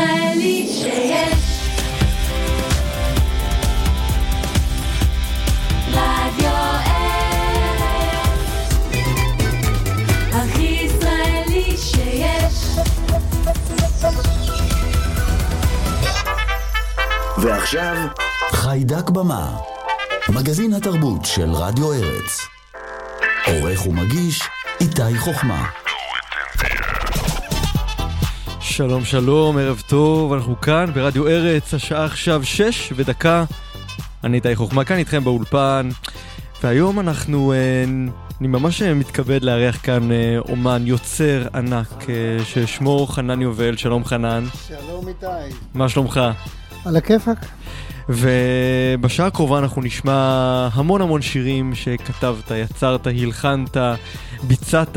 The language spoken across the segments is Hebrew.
ישראלי שיש הכי ישראלי שיש ועכשיו, חיידק במה, מגזין התרבות של רדיו ארץ. עורך ומגיש, איתי חוכמה. שלום שלום, ערב טוב, אנחנו כאן ברדיו ארץ, השעה עכשיו שש ודקה. אני איתי חוכמה כאן איתכם באולפן, והיום אנחנו, אה, אני ממש אה, מתכבד לארח כאן אה, אומן, יוצר ענק, ששמו חנן יובל, שלום חנן, שלום איתי. מה שלומך? על הכיפאק? ובשעה הקרובה אנחנו נשמע המון המון שירים שכתבת, יצרת, הלחנת, ביצעת.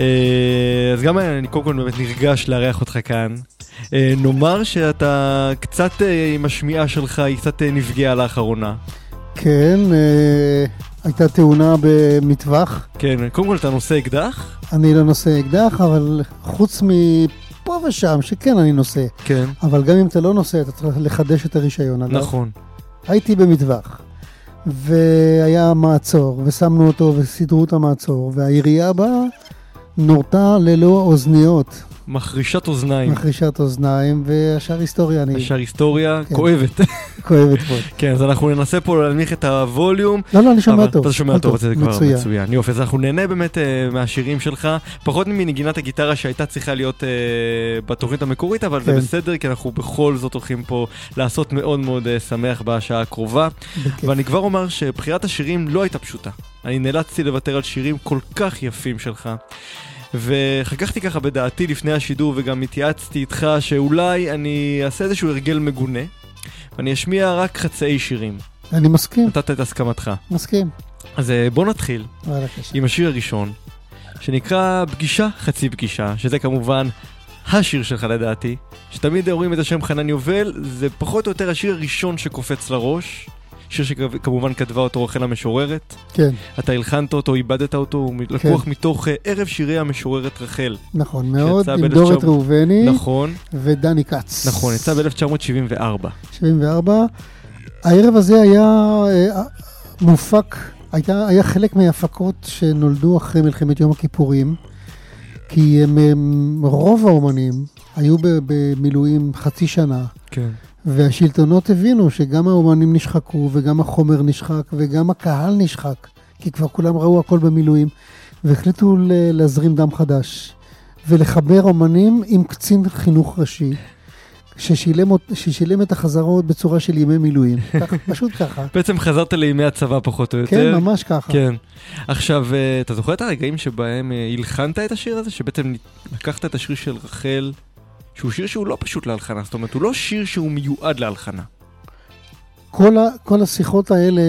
אה, אז גם אני קודם כל באמת נרגש לארח אותך כאן. אה, נאמר שאתה קצת אה, עם השמיעה שלך, היא קצת נפגעה לאחרונה. כן, הייתה תאונה במטווח. כן, קודם כל אתה נושא אקדח? אני לא נושא אקדח, אבל חוץ מפה ושם, שכן אני נושא. כן. אבל גם אם אתה לא נושא, אתה צריך לחדש את הרישיון. אגב. נכון. הייתי במטווח, והיה מעצור, ושמנו אותו וסידרו את המעצור, והעירייה באה, נורתה ללא אוזניות, מחרישת אוזניים. מחרישת אוזניים, והשאר היסטוריה, אני השאר היסטוריה כן. כואבת. כואבת פה. כן, אז אנחנו ננסה פה להנמיך את הווליום. לא, לא, אני שומע אבל טוב. אתה שומע טוב, זה כבר מצוין. מצוין. יופי, אז אנחנו נהנה באמת אה, מהשירים שלך, פחות מנגינת הגיטרה שהייתה צריכה להיות אה, בתוכנית המקורית, אבל זה כן. בסדר, כי אנחנו בכל זאת הולכים פה לעשות מאוד מאוד אה, שמח בשעה הקרובה. בכיף. ואני כבר אומר שבחירת השירים לא הייתה פשוטה. אני נאלצתי לוותר על שירים כל כך יפים שלך. וחככתי ככה בדעתי לפני השידור וגם התייעצתי איתך שאולי אני אעשה איזשהו הרגל מגונה ואני אשמיע רק חצאי שירים. אני מסכים, נתת את הסכמתך. מסכים. אז אה, בוא נתחיל. עם השיר הראשון, שנקרא פגישה חצי פגישה, שזה כמובן השיר שלך לדעתי, שתמיד אומרים את השם חנן יובל, זה פחות או יותר השיר הראשון שקופץ לראש, שיר שכמובן כתבה אותו רחל המשוררת, כן, אתה הלחנת אותו, איבדת אותו, הוא לקוח מתוך אה, ערב שירי המשוררת רחל. נכון מאוד, עם דורת 1900. ראובני נכון, ודני כץ. נכון, יצא ב-1974. 74. הערב הזה היה אה, מופק, הייתה, היה חלק מההפקות שנולדו אחרי מלחמת יום הכיפורים, כי הם, הם, רוב האומנים היו במילואים חצי שנה, כן. והשלטונות הבינו שגם האומנים נשחקו, וגם החומר נשחק, וגם הקהל נשחק, כי כבר כולם ראו הכל במילואים, והחליטו להזרים דם חדש, ולחבר אומנים עם קצין חינוך ראשי. ששילם, ששילם את החזרות בצורה של ימי מילואים. כך, פשוט ככה. בעצם חזרת לימי הצבא פחות או יותר. כן, ממש ככה. כן. עכשיו, אה, אתה זוכר את הרגעים שבהם אה, הלחנת את השיר הזה? שבעצם לקחת את השיר של רחל, שהוא שיר שהוא לא פשוט להלחנה, זאת אומרת, הוא לא שיר שהוא מיועד להלחנה. כל, ה, כל השיחות האלה,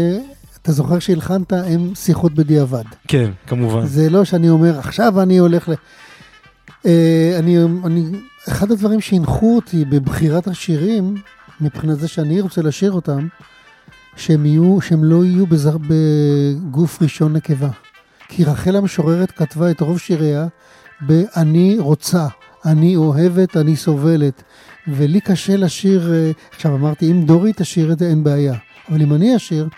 אתה זוכר שהלחנת, הן שיחות בדיעבד. כן, כמובן. זה לא שאני אומר, עכשיו אני הולך ל... אה, אני, אני, אחד הדברים שהנחו אותי בבחירת השירים, מבחינת זה שאני רוצה לשיר אותם, שהם, יהיו, שהם לא יהיו בזר, בגוף ראשון נקבה. כי רחל המשוררת כתבה את רוב שיריה ב"אני רוצה", "אני אוהבת", "אני סובלת". ולי קשה לשיר, אה, עכשיו אמרתי, אם דורי תשיר את זה אין בעיה, אבל אם אני אשיר,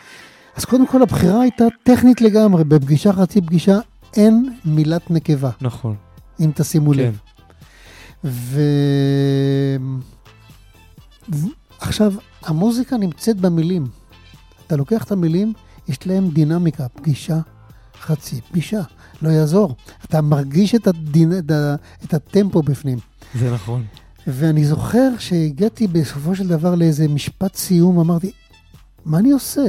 אז קודם כל הבחירה הייתה טכנית לגמרי, בפגישה חצי פגישה אין מילת נקבה, נכון. אם תשימו כן. לב. ו... ו... עכשיו, המוזיקה נמצאת במילים. אתה לוקח את המילים, יש להם דינמיקה, פגישה, חצי פגישה, לא יעזור. אתה מרגיש את, הדינ... את ה- את הטמפו בפנים. זה נכון. ואני זוכר שהגעתי בסופו של דבר לאיזה משפט סיום, אמרתי, מה אני עושה?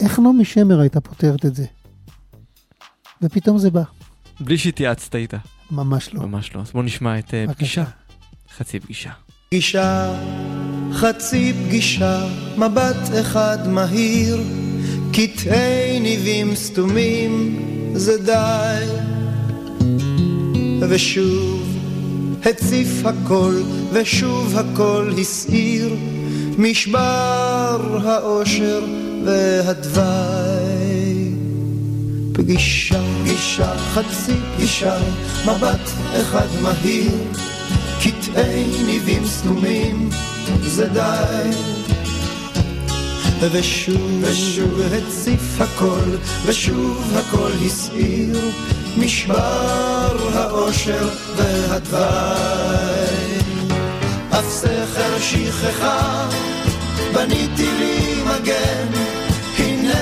איך נעמי שמר הייתה פותרת את זה? ופתאום זה בא. בלי שהתייעצת איתה. ממש לא. ממש לא. אז בוא נשמע את בבקשה. פגישה. חצי פגישה. פגישה, חצי פגישה, מבט אחד מהיר, קטעי ניבים סתומים, זה די. ושוב הציף הכל, ושוב הכל הסעיר, משבר האושר והדווי. פגישה, פגישה, חצי פגישה, מבט אחד מהיר, קטעי ניבים סתומים, זה די. ושוב, ושוב הציף הכל, ושוב הכל הסעיר, משבר האושר והתוואי. אף סכר שכחה, בניתי לי מגן, הנה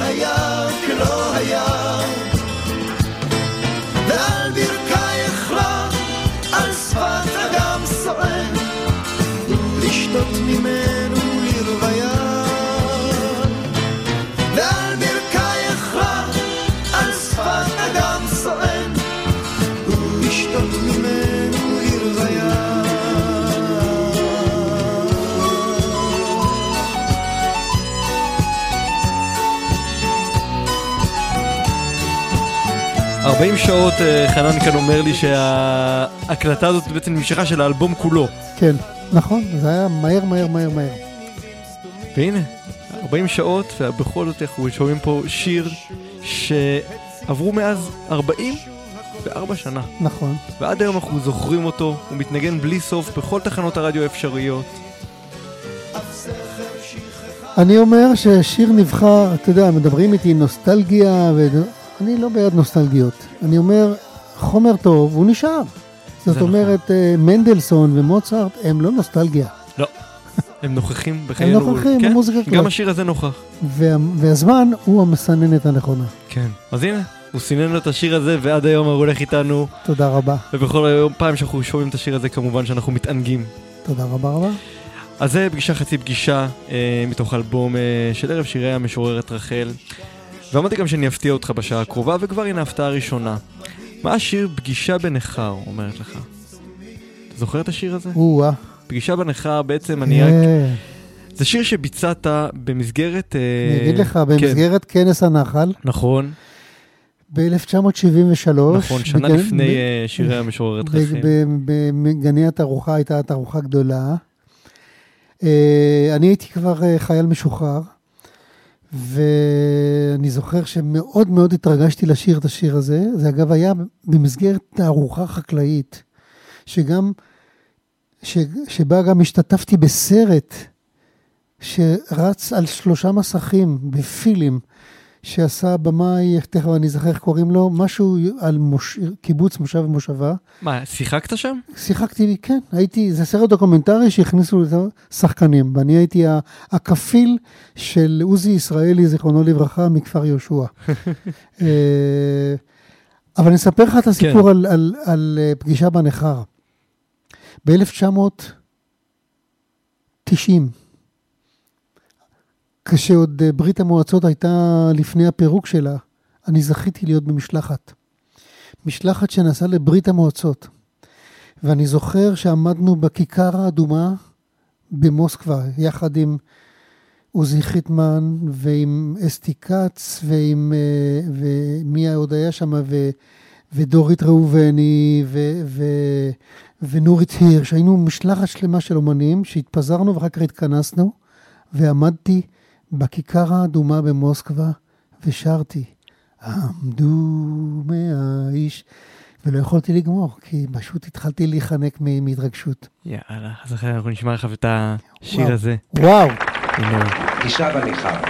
היה כלא היה. ועל ברכייך לה, על שפת אגם סואן, לשתות ממנו 40 שעות, אה, חנן כאן אומר לי שההקלטה הזאת בעצם נמשכה של האלבום כולו. כן, נכון, זה היה מהר, מהר, מהר, מהר. והנה, 40 שעות, ובכל זאת אנחנו שומעים פה שיר שעברו מאז 44 שנה. נכון. ועד היום אנחנו זוכרים אותו, הוא מתנגן בלי סוף בכל תחנות הרדיו האפשריות. אני אומר ששיר נבחר, אתה יודע, מדברים איתי נוסטלגיה, ואני לא בעד נוסטלגיות. אני אומר, חומר טוב, הוא נשאר. זאת נכון. אומרת, אה, מנדלסון ומוצרט הם לא נוסטלגיה. לא, הם נוכחים בחיינו. נוכחים כן, במוזיקה גם קלאסית. השיר הזה נוכח. וה, והזמן הוא המסננת הנכונה. כן. אז הנה, הוא סינן לו את השיר הזה, ועד היום הוא הולך איתנו, תודה רבה. ובכל היום, פעם שאנחנו שומעים את השיר הזה, כמובן שאנחנו מתענגים. תודה רבה רבה. אז זה פגישה חצי פגישה אה, מתוך אלבום אה, של ערב שירי המשוררת רחל. ואמרתי גם שאני אפתיע אותך בשעה הקרובה, וכבר הנה הפתעה ראשונה. מה השיר פגישה בנכר אומרת לך? אתה זוכר את השיר הזה? או-אה. פגישה בנכר בעצם אני רק... כן. זה שיר שביצעת במסגרת... אה, אני אגיד לך, כן, במסגרת כנס הנחל, נכון, ב-1973, נכון, שנה בגן- לפני ב- אה, שירי המשוררת. ב- בגני התערוכה הייתה תערוכה גדולה. אה, אני הייתי כבר אה, חייל משוחרר, ואני זוכר שמאוד מאוד התרגשתי לשיר את השיר הזה. זה אגב היה במסגרת תערוכה חקלאית, שגם, ש, שבה גם השתתפתי בסרט שרץ על שלושה מסכים בפילים. שעשה במאי, תכף אני אזכר איך קוראים לו, משהו על מוש... קיבוץ, מושב ומושבה. מה, שיחקת שם? שיחקתי, כן, הייתי, זה סרט דוקומנטרי שהכניסו לזה שחקנים, ואני הייתי הכפיל של עוזי ישראלי, זיכרונו לברכה, מכפר יהושע. אה, אבל אני אספר לך את הסיפור כן. על, על, על אה, פגישה בנכר. ב-1990, כשעוד אה, ברית המועצות הייתה לפני הפירוק שלה, אני זכיתי להיות במשלחת. משלחת שנסעה לברית המועצות. ואני זוכר שעמדנו בכיכר האדומה במוסקבה, יחד עם עוזי חיטמן ועם אסתי כץ ועם, אה, ומי עוד היה שם, ו, ודורית ראובני ו, ו, ונורית הירש. היינו משלחת שלמה של אומנים שהתפזרנו ואחר כך התכנסנו, ועמדתי בכיכר האדומה במוסקבה ושרתי, עמדו מאה איש. ולא יכולתי לגמור, כי פשוט התחלתי להיחנק מהתרגשות. יאללה, אז אחרי אנחנו נשמע לך את השיר וואו. הזה. וואו, הנה הוא. בניכר.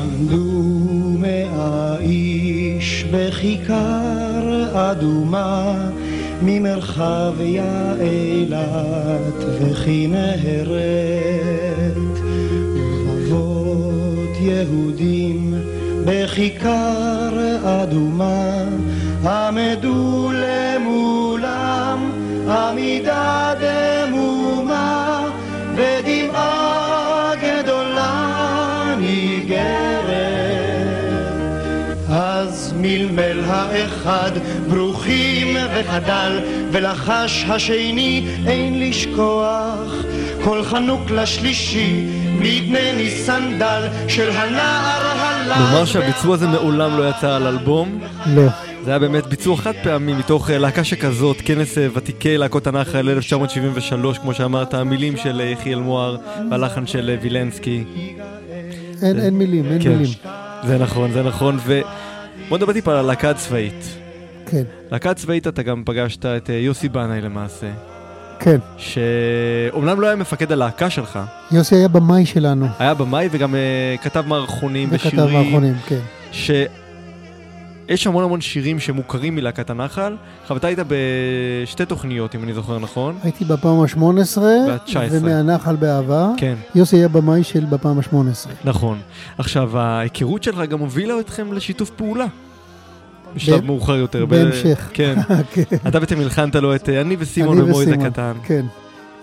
עמדו בכיכר אדומה ממרחביה אילת וכנרת רבבות יהודים בכיכר אדומה עמדו למולם עמידה האחד ברוכים וחדל ולחש השני אין לשכוח כל חנוק לשלישי נדנני סנדל של הנער הלך נאמר שהביצוע הזה מעולם לא יצא על אלבום, לא. זה היה באמת ביצוע חד פעמי מתוך אה, להקה שכזאת, כנס אה, ותיקי להקות הנחל 1973, כמו שאמרת, המילים של אה, יחיאל מוהר והלחן של וילנסקי. אין, אין מילים, אין כן. מילים. זה נכון, זה נכון, ובוא נדבר טיפה על הלהקה הצבאית. כן, להקה הצבאית אתה גם פגשת את אה, יוסי בנאי למעשה, כן. שאומנם לא היה מפקד הלהקה שלך, יוסי היה במאי שלנו. היה במאי וגם אה, כתב מערכונים וכתב ושירים. מערכונים, כן. שיש המון המון שירים שמוכרים מלהקת הנחל. עכשיו אתה היית בשתי תוכניות, אם אני זוכר נכון. הייתי בפעם ה-18, וה-19. ומהנחל באהבה. כן, יוסי היה במאי של בפעם ה-18. נכון. עכשיו, ההיכרות שלך גם הובילה אתכם לשיתוף פעולה. בשלב מאוחר יותר. בהמשך. כן. כן. אתה בעצם הלחנת לו את אה, אני וסימון וסימון, הקטן. כן.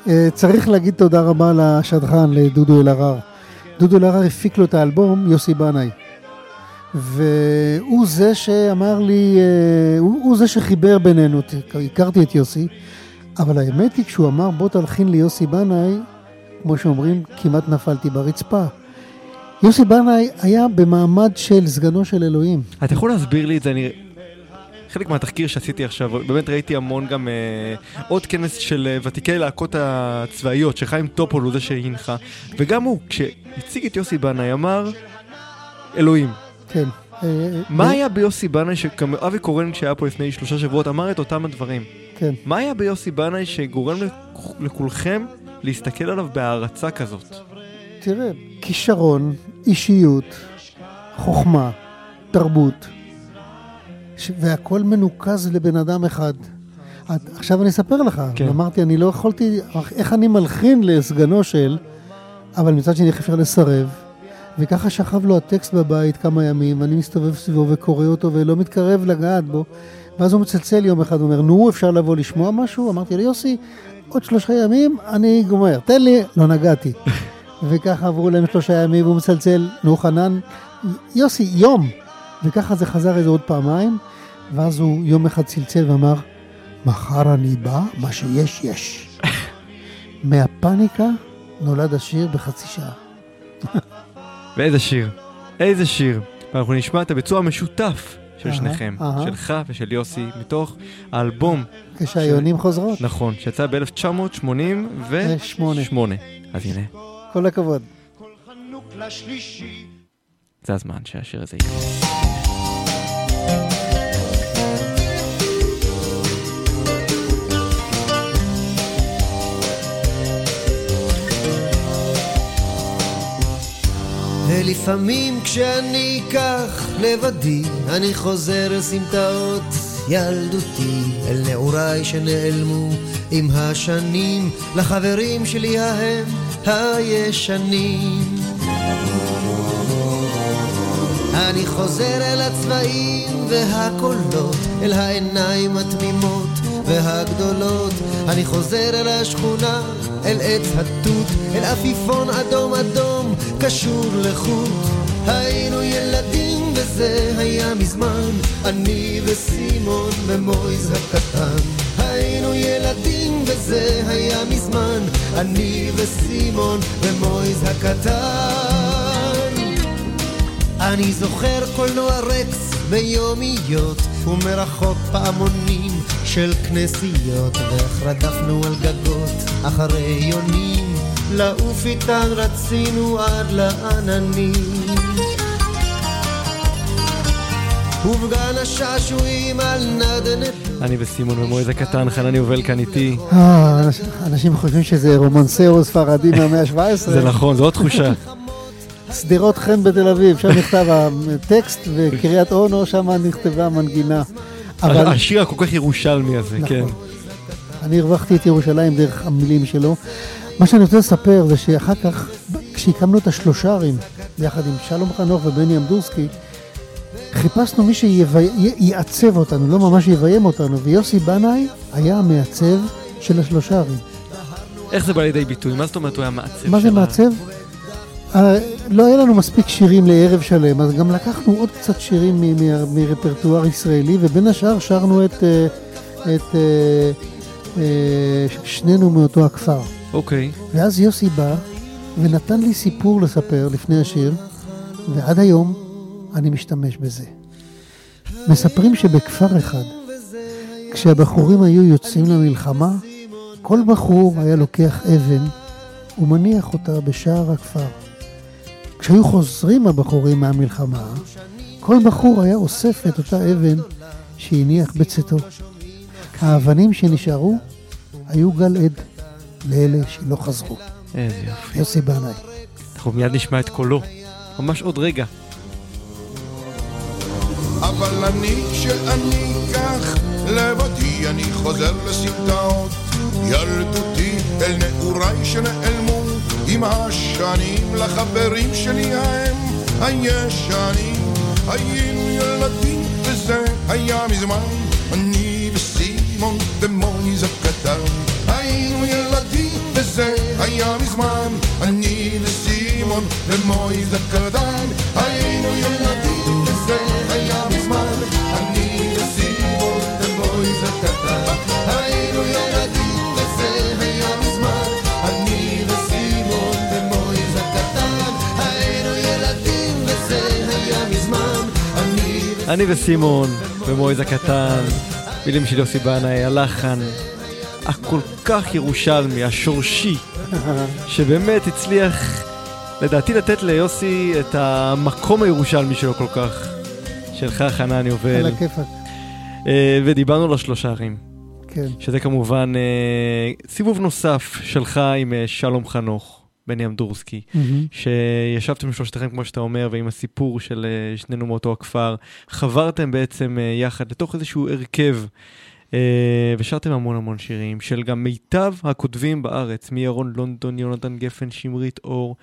אה, צריך להגיד תודה רבה לשדכן, לדודו אלהרר. דודו אלהרר הפיק לו את האלבום, יוסי בנאי. והוא זה שאמר לי, אה, הוא, הוא זה שחיבר בינינו, הכרתי את יוסי, אבל האמת היא, כשהוא אמר בוא תלחין לי יוסי בנאי, כמו שאומרים, כמעט נפלתי ברצפה. יוסי בנאי היה במעמד של סגנו של אלוהים. אתה יכול להסביר לי את זה? אני... חלק מהתחקיר שעשיתי עכשיו, באמת ראיתי המון גם אה, עוד כנס של אה, ותיקי להקות הצבאיות, שחיים טופול הוא זה שהנחה, וגם הוא, כשהציג את יוסי בנאי, אמר, אלוהים. כן. אה, מה אה, היה ביוסי בנאי, שגם אבי קורן כשהיה פה לפני שלושה שבועות אמר את אותם הדברים. כן. מה היה ביוסי בנאי שגורם לכ- לכולכם להסתכל עליו בהערצה כזאת? תראה, כישרון, אישיות, חוכמה, תרבות, ש... והכל מנוקז לבן אדם אחד. את, עכשיו אני אספר לך, כן. אמרתי, אני לא יכולתי, איך אני מלחין לסגנו של, אבל מצד שני איך אפשר לסרב, וככה שכב לו הטקסט בבית כמה ימים, ואני מסתובב סביבו וקורא אותו ולא מתקרב לגעת בו, ואז הוא מצלצל יום אחד ואומר, נו, אפשר לבוא לשמוע משהו? אמרתי לו, יוסי, עוד שלושה ימים אני גומר, תן לי, לא נגעתי. וככה עברו להם שלושה ימים, והוא מצלצל, נו חנן, יוסי, יום. וככה זה חזר איזה עוד פעמיים, ואז הוא יום אחד צלצל ואמר, מחר אני בא, מה שיש, יש. מהפאניקה נולד השיר בחצי שעה. ואיזה שיר. איזה שיר. ואנחנו נשמע את הביצוע המשותף של שניכם. שלך ושל יוסי, מתוך האלבום, כשהיונים חוזרות. נכון, שיצא ב-1988. שמונה. אז הנה, כל הכבוד. זה הזמן שהשיר הזה יהיה. ולפעמים כשאני כך לבדי, אני חוזר אל סמטאות ילדותי, אל נעוריי שנעלמו עם השנים, לחברים שלי ההם הישנים. אני חוזר אל הצבעים והקולות, אל העיניים התמימות והגדולות. אני חוזר אל השכונה, אל עץ התות, אל עפיפון אדום אדום, קשור לחוט. היינו ילדים וזה היה מזמן, אני וסימון ומויז הקטן. היינו ילדים וזה היה מזמן, אני וסימון ומויז הקטן. אני זוכר קולנוע רקס ביומיות ומרחוק פעמונים של כנסיות ואיך רדפנו על גגות אחרי יונים לעוף איתן רצינו עד לעננים ובגן השעשועים על נדנד אני וסימון ומועד הקטן, חנן יובל כאן איתי. אה, אנשים- אנשים חושבים שזה רומנסרו ספרדי מהמאה ה-17. זה נכון, זו עוד תחושה. שדרות חן בתל אביב, שם נכתב הטקסט, וקריית אונו, שם נכתבה המנגינה. אבל השיר הכל כך ירושלמי הזה, נכון. כן. אני הרווחתי את ירושלים דרך המילים שלו. מה שאני רוצה לספר זה שאחר כך, כשהקמנו את השלושרים, יחד עם שלום חנוך ובני אמדורסקי, חיפשנו מי שיעצב אותנו, לא ממש יביים אותנו, ויוסי בנאי היה המעצב של השלושרים. איך זה בא לידי ביטוי? מה זאת אומרת הוא היה מעצב מה זה מעצב? אה, לא היה לנו מספיק שירים לערב שלם, אז גם לקחנו עוד קצת שירים מרפרטואר ישראלי, ובין השאר שרנו את, אה, את אה, שנינו מאותו הכפר. אוקיי. ואז יוסי בא ונתן לי סיפור לספר לפני השיר, ועד היום אני משתמש בזה. מספרים שבכפר אחד, כשהבחורים היו יוצאים למלחמה, כל בחור היה לוקח אבן ומניח אותה בשער הכפר. כשהיו חוזרים הבחורים מהמלחמה, כל בחור היה אוסף את אותה אבן שהניח בצאתו. האבנים שנשארו היו גל עד לאלה שלא חזרו. איזה יופי. יוסי בנאי. אנחנו מיד נשמע את קולו. ממש עוד רגע. אבל אני כשאני כך לבדי אני חוזר לסמטאות. ילדותי אל נעוריי שנעלמו עם השנים לחברים שלי ההם הישנים. היינו ילדים וזה היה מזמן. אני וסימון ומויז הקטן היינו ילדים וזה היה מזמן. אני וסימון ומויז הקטן היינו ילדים אני וסימון ומועז הקטן, מילים של יוסי בנאי, הלחן הכל כך ירושלמי, השורשי, שבאמת הצליח לדעתי לתת ליוסי את המקום הירושלמי שלו כל כך. שלך חנן על יובל. הכיפאק. אה, ודיברנו על השלושה ערים, כן. שזה כמובן אה, סיבוב נוסף שלך עם אה, שלום חנוך, בני אמדורסקי. מהמם. שישבתם שלושתכם, כמו שאתה אומר, ועם הסיפור של אה, שנינו מאותו הכפר, חברתם בעצם אה, יחד לתוך איזשהו הרכב, אה, ושרתם המון המון שירים של גם מיטב הכותבים בארץ, מירון לונדון, יונתן גפן, שמרית אור,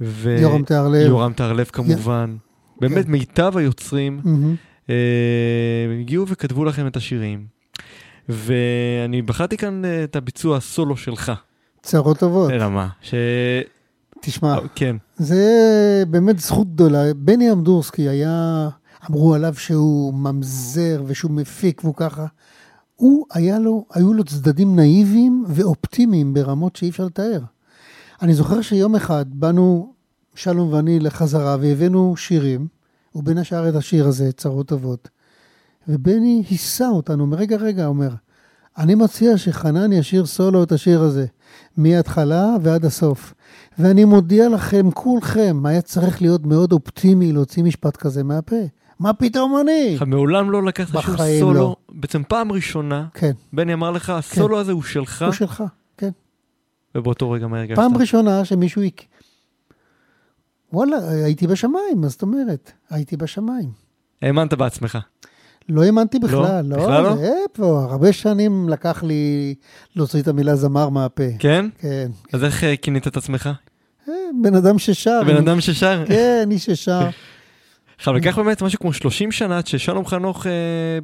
ו... יורם תיארלב. יורם תהרלב כמובן. באמת כן. מיטב היוצרים מהמם. אה, הגיעו וכתבו לכם את השירים. ואני בחרתי כאן את הביצוע הסולו שלך, צרות טובות. אלא מה? ש... תשמע, כן, זה באמת זכות גדולה. בני אמדורסקי היה, אמרו עליו שהוא ממזר ושהוא מפיק והוא ככה. הוא, היה לו, היו לו צדדים נאיביים ואופטימיים ברמות שאי אפשר לתאר. אני זוכר שיום אחד באנו, שלום ואני, לחזרה והבאנו שירים, ובין השאר את השיר הזה, צרות טובות. ובני היסה אותנו, אומר, רגע, רגע, אומר, אני מציע שחנן ישיר סולו את השיר הזה, מההתחלה ועד הסוף. ואני מודיע לכם, כולכם, היה צריך להיות מאוד אופטימי להוציא משפט כזה מהפה. מה פתאום אני? מעולם לא לקחת שום סולו, לא. בעצם פעם ראשונה, כן, בני אמר לך, הסולו הזה הוא שלך, הוא שלך, כן. ובאותו רגע מה הרגשת? פעם ראשונה שמישהו... הק- וואלה, הייתי בשמיים, מה זאת אומרת? הייתי בשמיים. האמנת בעצמך. לא האמנתי בכלל, לא? לא, בכלל לא? זה פה, הרבה שנים לקח לי להוציא את המילה זמר מהפה. כן? כן. אז איך אה, כינית את עצמך? אה, בן אדם ששר. בן אדם ששר? כן, איש ששר. עכשיו, לקח באמת משהו כמו 30 שנה עד ששלום חנוך אה,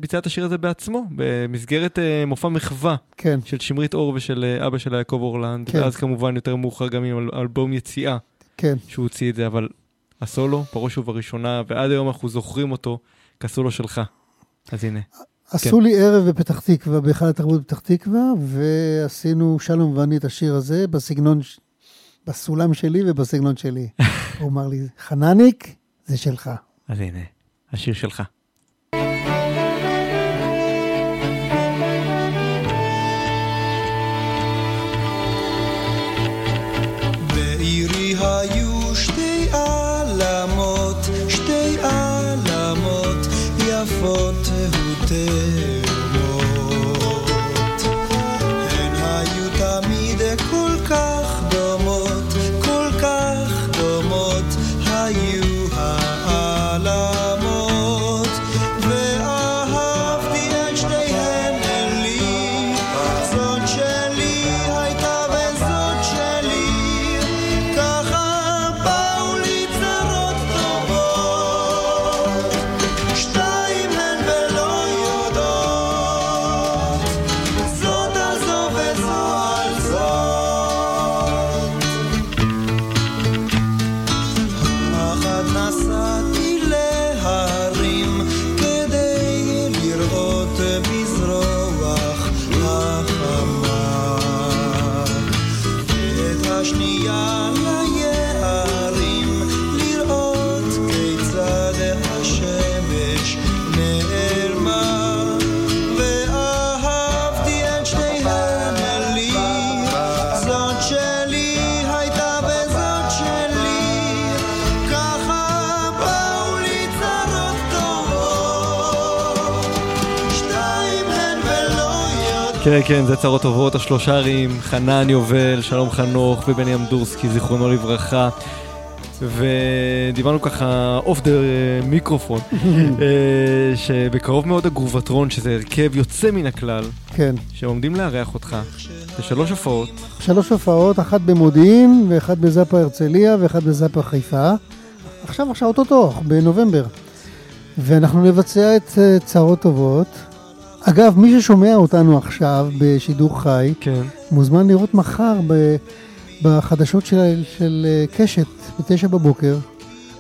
ביצע את השיר הזה בעצמו, במסגרת אה, מופע מחווה כן, של שמרית אור ושל אה, אבא של יעקב אורלנד, כן. ואז כמובן יותר מאוחר גם עם אל- אלבום יציאה כן. שהוא הוציא את זה, אבל הסולו, בראש ובראשונה, ועד היום אנחנו זוכרים אותו כסולו שלך. אז הנה. עשו לי ערב בפתח תקווה, בהיכל התרבות בפתח תקווה, ועשינו, שלום ואני, את השיר הזה בסגנון, בסולם שלי ובסגנון שלי. הוא אמר לי, חנניק, זה שלך. אז הנה, השיר שלך. ter כן, כן, זה צרות טובות, השלושה ערים, חנן יובל, שלום חנוך ובני אמדורסקי, זיכרונו לברכה. ודיברנו ככה אוף דה מיקרופון, אה, שבקרוב מאוד הגרובטרון, שזה הרכב יוצא מן הכלל, כן. שעומדים לארח אותך בשלוש הופעות. שלוש הופעות, אחת במודיעין, ואחת בזאפה הרצליה, ואחת בזאפה חיפה. עכשיו, עכשיו, אוטוטו, בנובמבר. ואנחנו נבצע את אה, צרות טובות. אגב, מי ששומע אותנו עכשיו בשידור חי, כן. מוזמן לראות מחר ב, בחדשות של, של אה, קשת, בתשע בבוקר.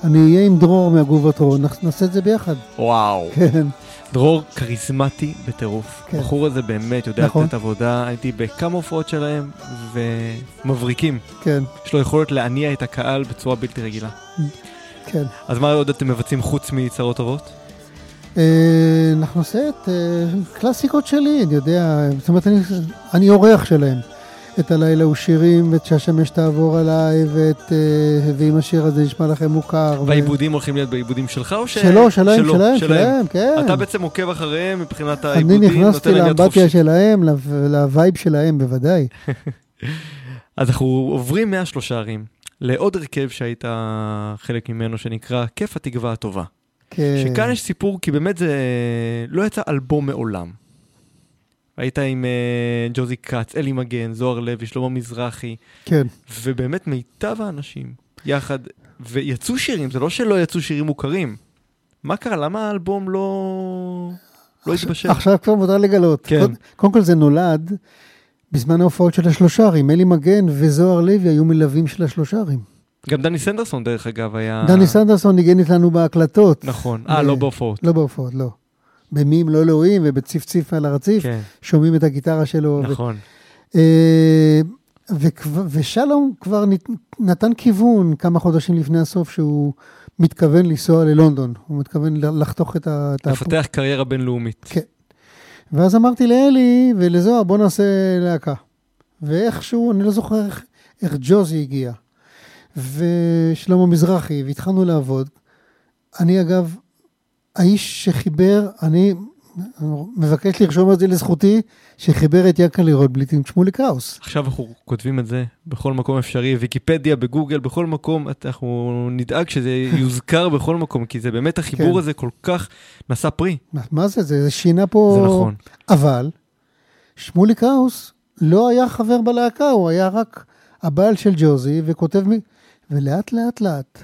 אני אהיה עם דרור מהגרובטרון, נח- נעשה את זה ביחד. וואו. כן, דרור כריזמטי בטירוף. כן. הבחור הזה באמת יודע נכון. לתת עבודה, הייתי בכמה הופעות שלהם, ומבריקים. כן, יש לו יכולת להניע את הקהל בצורה בלתי רגילה. כן. אז מה עוד אתם מבצעים חוץ מצרות טובות? אה, אנחנו נעשה את אה, קלאסיקות שלי, אני יודע, זאת אומרת, אני, אני אורח שלהם. את הלילה הוא שירים, ואת שהשמש תעבור עליי, ואת... אה, ואם השיר הזה נשמע לכם מוכר. ו- והעיבודים הולכים להיות בעיבודים שלך או ש... שלו, שלהם, שלהם, שלהם, כן. אתה בעצם עוקב אחריהם מבחינת אני העיבודים, נכנסתי להם יד לאמבטיה. שלהם, לו- לווייב שלהם, בוודאי. אז אנחנו עוברים מהשלושה ערים לעוד הרכב שהיית חלק ממנו שנקרא כיף התקווה הטובה. כן. שכאן יש סיפור, כי באמת זה לא יצא אלבום מעולם. היית עם אה, ג'וזי כץ, אלי מגן, זוהר לוי, שלמה מזרחי, כן. ובאמת מיטב האנשים יחד, ויצאו שירים, זה לא שלא יצאו שירים מוכרים. מה קרה? למה האלבום לא... לא התבשל? עכשיו כבר מותר לגלות. כן. קודם- קודם כל זה נולד בזמן ההופעות של השלושה ערים. אלי מגן וזוהר לוי היו מלווים של השלושה ערים. גם דני סנדרסון, דרך אגב, היה... דני סנדרסון ניגן איתנו בהקלטות. נכון. אה, ו- לא בהופעות. לא בהופעות, לא. במים לא אלוהים ובציפציף על הרציף, כן, שומעים את הגיטרה שלו. ו- נכון. אה, וכב- ושלום כבר נת- נתן כיוון כמה חודשים לפני הסוף שהוא מתכוון לנסוע ללונדון. הוא מתכוון לחתוך את ה... את ה- לפתח קריירה בינלאומית. כן. ואז אמרתי לאלי ולזוהר, בוא נעשה להקה. ואיכשהו, אני לא זוכר איך, איך ג'וזי הגיע. ושלמה מזרחי, והתחלנו לעבוד. אני אגב, האיש שחיבר, אני מבקש לרשום את זה לזכותי, שחיבר את יקה רוטבליט עם שמולי קראוס. עכשיו אנחנו כותבים את זה בכל מקום אפשרי, ויקיפדיה, בגוגל, בכל מקום, אנחנו נדאג שזה יוזכר בכל מקום, כי זה באמת החיבור כן. הזה כל כך נשא פרי. מה, מה זה? זה? זה שינה פה... זה נכון. אבל שמולי קראוס לא היה חבר בלהקה, הוא היה רק הבעל של ג'וזי וכותב מי... ולאט לאט לאט,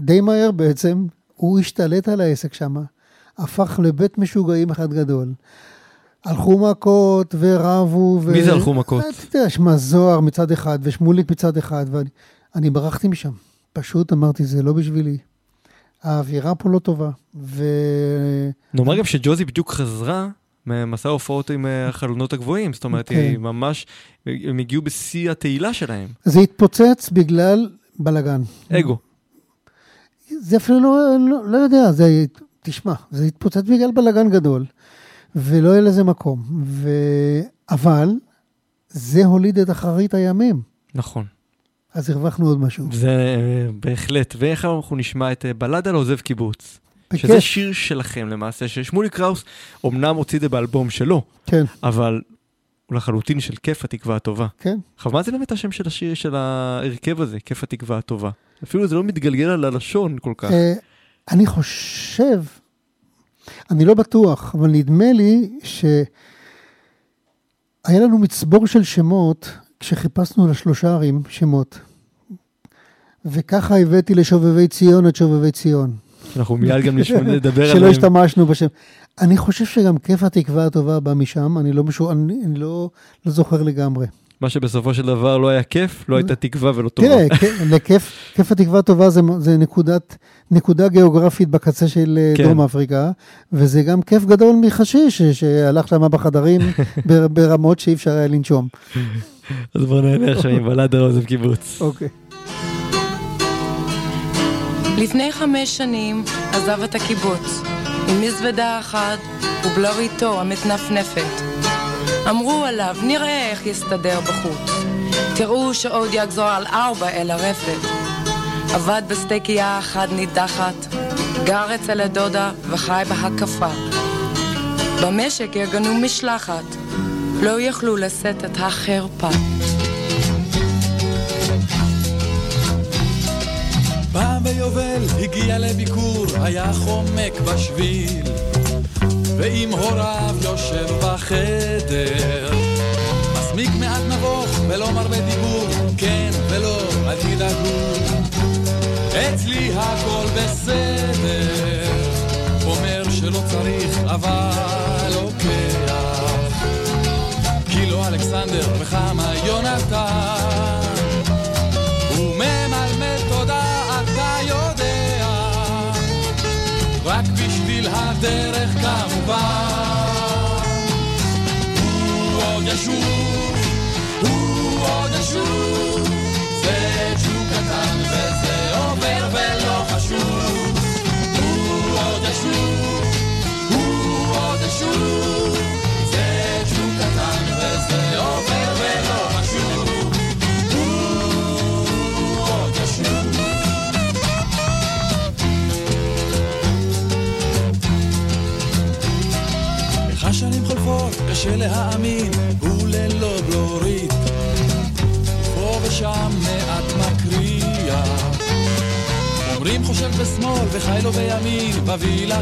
די מהר בעצם, הוא השתלט על העסק שם, הפך לבית משוגעים אחד גדול. הלכו מכות ורבו. ו... מי זה הלכו מכות? אתה יודע, שמע, זוהר מצד אחד ושמוליק מצד אחד, ואני אני ברחתי משם. פשוט אמרתי, זה לא בשבילי. האווירה פה לא טובה. ו... נאמר גם שג'וזי בדיוק חזרה ממסע ההופעות עם אה, החלונות הגבוהים, זאת אומרת, כן. היא ממש, הם הגיעו בשיא התהילה שלהם. זה התפוצץ בגלל בלאגן. אגו. זה אפילו לא, לא, לא יודע, זה, תשמע, זה התפוצץ בגלל בלאגן גדול, ולא היה לזה מקום. ו... אבל זה הוליד את אחרית הימים, נכון. אז הרווחנו עוד משהו. זה אה, בהחלט. ואיך אנחנו נשמע את אה, בלדה לעוזב קיבוץ. שזה שיר שלכם למעשה, ששמולי קראוס אמנם הוציא את זה באלבום שלו, כן, אבל הוא לחלוטין של כיף התקווה הטובה. כן. עכשיו, מה זה באמת השם של השיר של ההרכב הזה, כיף התקווה הטובה? אפילו זה לא מתגלגל על הלשון כל כך. אה, אני חושב, אני לא בטוח, אבל נדמה לי שהיה לנו מצבור של שמות כשחיפשנו לשלושה ערים שמות. וככה הבאתי לשובבי ציון את שובבי ציון. אנחנו מיד גם נשמע לדבר שלא עליהם. השתמשנו בשם. אני חושב שגם כיף התקווה הטובה בא משם, אני לא, משו, אני, אני לא, לא זוכר לגמרי. מה שבסופו של דבר לא היה כיף, לא הייתה תקווה ולא טובה. תראה, כ- לכיף, כיף התקווה הטובה זה, זה נקודת, נקודה גיאוגרפית בקצה של אה, כן. דרום אפריקה, וזה גם כיף גדול מחשיש, שהלך שם בחדרים בר- ברמות שאי אפשר היה לנשום. אז בואו נהנה עכשיו עם בלדה לעוזב קיבוץ. אוקיי. לפני חמש שנים עזב את הקיבוץ, עם מזוודה אחת ובלריתו המתנפנפת. אמרו עליו, נראה איך יסתדר בחוץ. תראו שעוד יגזור על ארבע אל הרפת. עבד בסטייקייה אחת נידחת, גר אצל הדודה וחי בהקפה. במשק ארגנו משלחת, לא יכלו לשאת את החרפה. פעם ביובל הגיע לביקור, היה חומק בשביל, ועם הוריו יושב בחדר. מסמיק מעט נבוך ולא מרבה דיבור, כן ולא, אל תדאגו. אצלי הכל בסדר, אומר שלא צריך אבל לוקח. כי לא אלכסנדר וכמה יונתן, כמובן. הוא עוד ישוב, הוא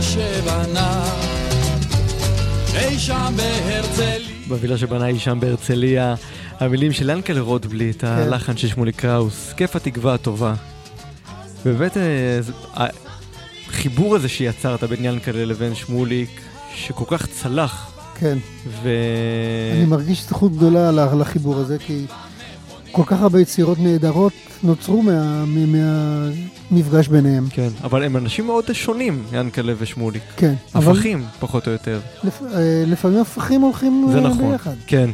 שבנה. אי שם בהרצליה. בווילה שבנה אי שם בהרצליה, המילים של ינקלה רוטבליט, הלחן של שמולי קראוס, כיף התקווה הטובה. באמת, אה, החיבור הזה שיצרת בין ינקלה לבין שמוליק, שכל כך צלח, כן. ו... אני מרגיש זכות גדולה לחיבור הזה, כי כל כך הרבה יצירות נהדרות נוצרו מה- מהמפגש ביניהם. כן, אבל הם אנשים מאוד שונים, ינקלה ושמוליק. כן, אבל הפכים, פחות או יותר. לפ- אה, לפעמים הפכים הולכים זה אה, נכון, ביחד. כן.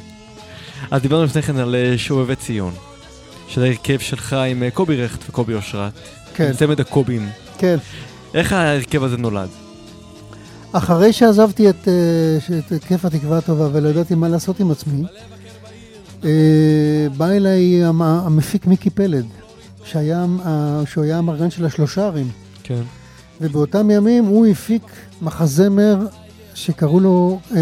אז דיברנו לפני כן על אה, שובבי ציון, שזה הרכב שלך עם קובי רכט וקובי אושרת. כן. עם צמד הקובים. כן. איך ההרכב הזה נולד? אחרי שעזבתי את, את כיף התקווה הטובה ולא ידעתי מה לעשות עם עצמי, בא אליי המ- המפיק מיקי פלד, שהיה, שהוא היה המרגן של השלושה ערים, כן. ובאותם ימים הוא הפיק מחזמר שקראו לו אה,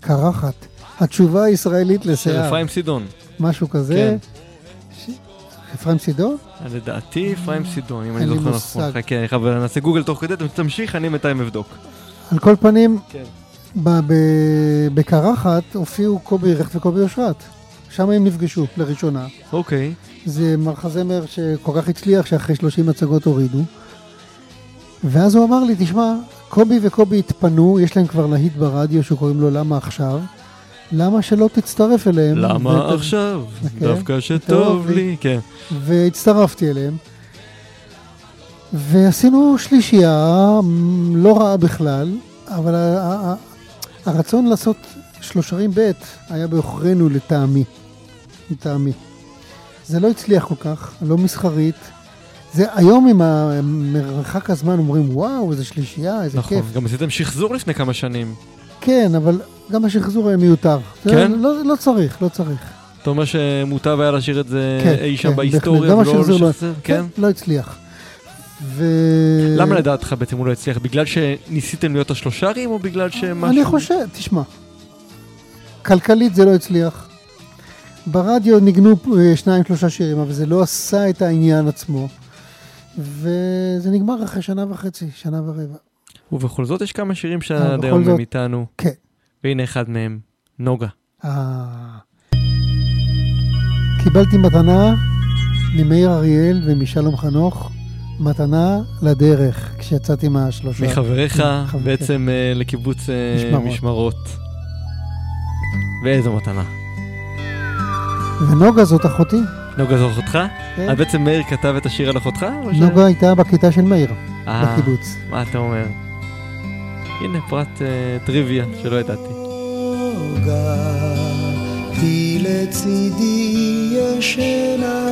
קרחת, התשובה הישראלית של לשיער, אפרים סידון. משהו כזה. כן. ש... אפרים סידון? לדעתי אפרים סידון, אם אני אין לי זוכר מושג. נכון. חכה, אני חייב נעשה גוגל תוך כדי, תמשיך, אני בינתיים אבדוק. על כל פנים, כן. בקרחת הופיעו קובי רכט וקובי אושרת. שם הם נפגשו לראשונה. אוקיי. זה מחזמר שכל כך הצליח שאחרי 30 הצגות הורידו. ואז הוא אמר לי, תשמע, קובי וקובי התפנו, יש להם כבר להיט ברדיו שקוראים לו למה עכשיו, למה שלא תצטרף אליהם? למה ות- עכשיו? כן, דווקא טוב שטוב לי. לי. כן. והצטרפתי אליהם. ועשינו שלישייה לא רעה בכלל, אבל הרצון לעשות שלושרים ב' היה בעוכרינו לטעמי. לטעמי. זה לא הצליח כל כך, לא מסחרית. זה היום עם מרחק הזמן אומרים וואו איזה שלישייה איזה נכון, כיף. גם עשיתם שחזור לפני כמה שנים. כן אבל גם השחזור היה מיותר. כן? לא, לא צריך לא צריך. אתה אומר שמוטב היה להשאיר את זה כן, אי שם כן, בהיסטוריה ולא השחזור לא- לשחזר? כן. לא הצליח. ו... למה לדעתך בעצם הוא לא הצליח? בגלל שניסיתם להיות השלושרים או בגלל שמשהו... אני חושב, תשמע, כלכלית זה לא הצליח. ברדיו ניגנו אה, שניים שלושה שירים, אבל זה לא עשה את העניין עצמו. וזה נגמר אחרי שנה וחצי, שנה ורבע. ובכל זאת יש כמה שירים אה, שעד היום הם איתנו. כן. והנה אחד מהם, נוגה. אה... קיבלתי מתנה ממאיר אריאל ומשלום חנוך, מתנה לדרך, כשיצאתי מהשלושה. מחבריך כן, בעצם לקיבוץ אה, משמרות. משמרות. ואיזו מתנה. ונוגה זאת אחותי. נוגה זו אחותך? כן. אז בעצם מאיר כתב את השיר על אחותך? או ש- נוגה הייתה בכיתה של מאיר, אה, בקיבוץ. מה אתה אומר? הנה פרט אה, טריוויה שלא ידעתי. נוגה, היא לצידי ישנה.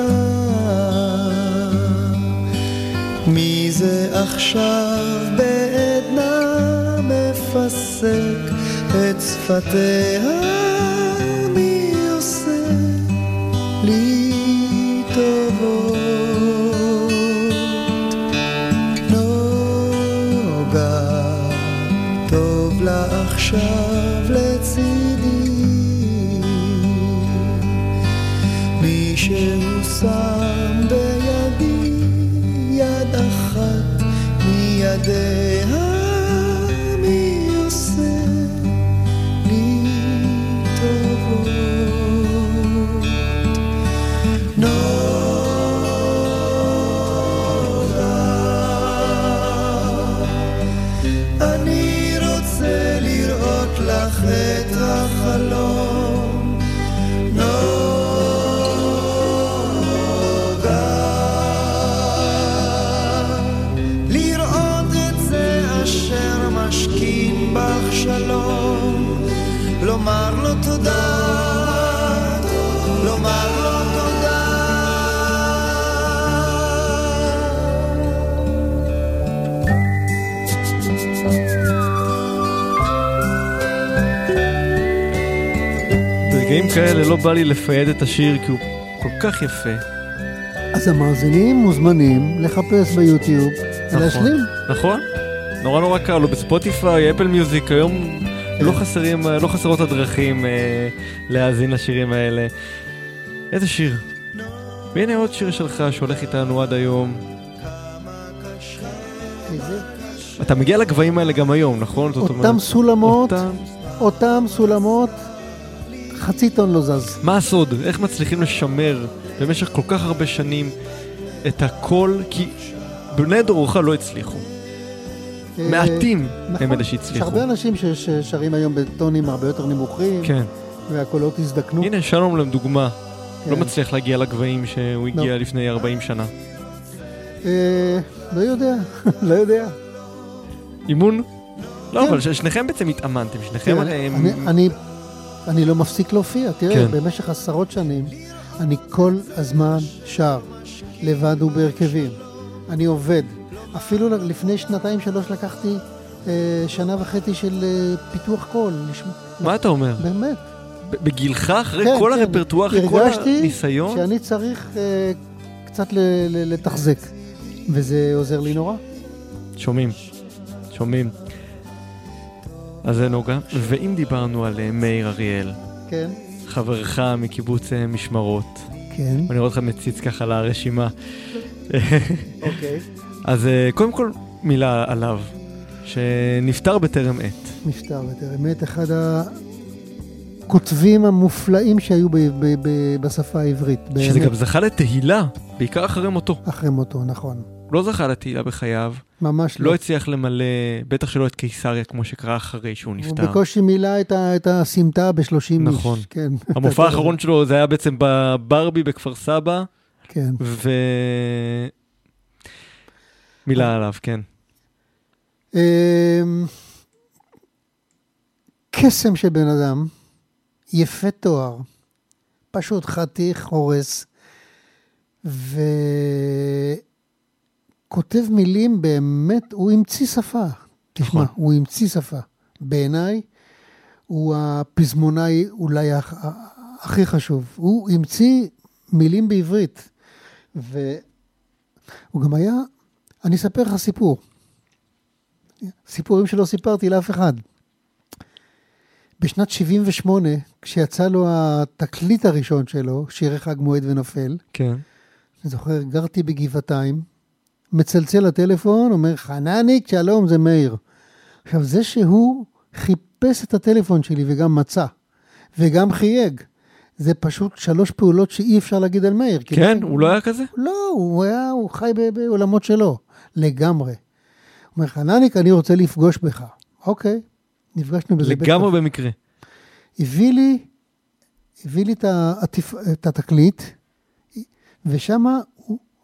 מי זה עכשיו בעדנה מפסק את שפתיה? כאלה לא בא לי לפייד את השיר כי הוא כל כך יפה. אז המאזינים מוזמנים לחפש ביוטיוב ולהשלים. נכון. נורא נורא קל, הוא בספוטיפיי, אפל מיוזיק, היום לא חסרים, לא חסרות הדרכים אה, להאזין לשירים האלה. איזה שיר. והנה עוד שיר שלך שהולך איתנו עד היום. איזה? אתה מגיע לגבהים האלה גם היום, נכון? אותם סולמות. אותם סולמות, חצי טון לא זז. מה הסוד? איך מצליחים לשמר במשך כל כך הרבה שנים את הכל? כי בני דורך לא הצליחו. אה, מעטים נכון. הם אלה יש שהצליחו. הרבה אנשים ששרים היום בטונים הרבה יותר נמוכים, כן. והקולות הזדקנו. הנה, שלום להם דוגמה. כן. לא מצליח להגיע לגבהים שהוא הגיע לפני 40 שנה. אה, לא יודע, לא יודע. אימון? לא, כן. אבל שניכם בעצם התאמנתם, שניכם כן, אני- אני לא מפסיק להופיע, תראה, כן. במשך עשרות שנים, אני כל הזמן שר, לבד ובהרכבים. אני עובד. אפילו לפני שנתיים שלוש לקחתי אה, שנה וחצי של אה, פיתוח קול. לשמ- מה אתה אומר? באמת. בגילך, אחרי כן, כל כן. הרפרטואר, אחרי כל הרגשתי הניסיון? שאני צריך אה, קצת ל- ל- לתחזק, וזה עוזר לי נורא. שומעים, שומעים. אז זה נוגה. ואם דיברנו על אה, מאיר אריאל, כן, חברך מקיבוץ אה, משמרות, כן, אני רואה אותך מציץ ככה לרשימה. אוקיי. אז אה, קודם כל, מילה עליו, שנפטר בטרם עת. נפטר בטרם עת, אחד הכותבים המופלאים שהיו ב- ב- ב- בשפה העברית. שזה באמת, גם זכה לתהילה, בעיקר אחרי מותו. אחרי מותו, נכון. לא זכה לתהילה בחייו, ממש לא. לא הצליח למלא, בטח שלא את קיסריה כמו שקרה אחרי שהוא הוא נפטר. בקושי מילא את את הסמטה ב-30 איש. נכון. כן. המופע האחרון שלו זה היה בעצם בברבי בכפר סבא, כן. ו... מילה עליו, כן. אמ, קסם של בן אדם, יפה תואר, פשוט חתיך הורס, וכותב מילים באמת, הוא המציא שפה. תשמע, נכון. הוא המציא שפה. בעיניי, הוא הפזמונאי אולי הכ- הכי חשוב. הוא המציא מילים בעברית, והוא גם היה, אני אספר לך סיפור. סיפורים שלא סיפרתי לאף אחד. בשנת 78, כשיצא לו התקליט הראשון שלו, שירי חג מועד ונופל, כן. אני זוכר, גרתי בגבעתיים, מצלצל לטלפון, אומר, חנניק, שלום, זה מאיר. עכשיו, זה שהוא חיפש את הטלפון שלי וגם מצא, וגם חייג, זה פשוט שלוש פעולות שאי אפשר להגיד על מאיר. כן? הוא לא היה כזה? לא, הוא היה, הוא חי בעולמות שלו, לגמרי. הוא אומר, חנניק, אני רוצה לפגוש בך. אוקיי, נפגשנו בזה. לגמרי. במקרה. הביא לי, הביא לי את, התקליט, ושם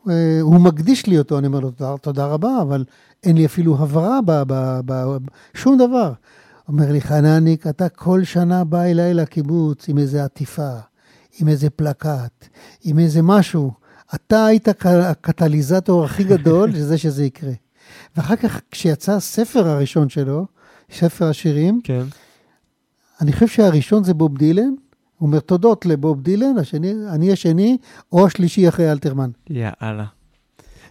הוא, אה, הוא מקדיש לי אותו, אני אומר לו, תודה, רבה, אבל אין לי אפילו הברה, ב, ב, ב, שום דבר. אומר לי, חנניק, אתה כל שנה בא אליי לקיבוץ עם איזה עטיפה, עם איזה פלקט, עם איזה משהו. אתה היית הקטליזטור הכי גדול לזה שזה יקרה. ואחר כך, כשיצא הספר הראשון שלו, ספר השירים, כן. אני חושב שהראשון זה בוב דילן, הוא אומר תודות לבוב דילן, השני, אני השני, או השלישי אחרי אלתרמן. יאללה.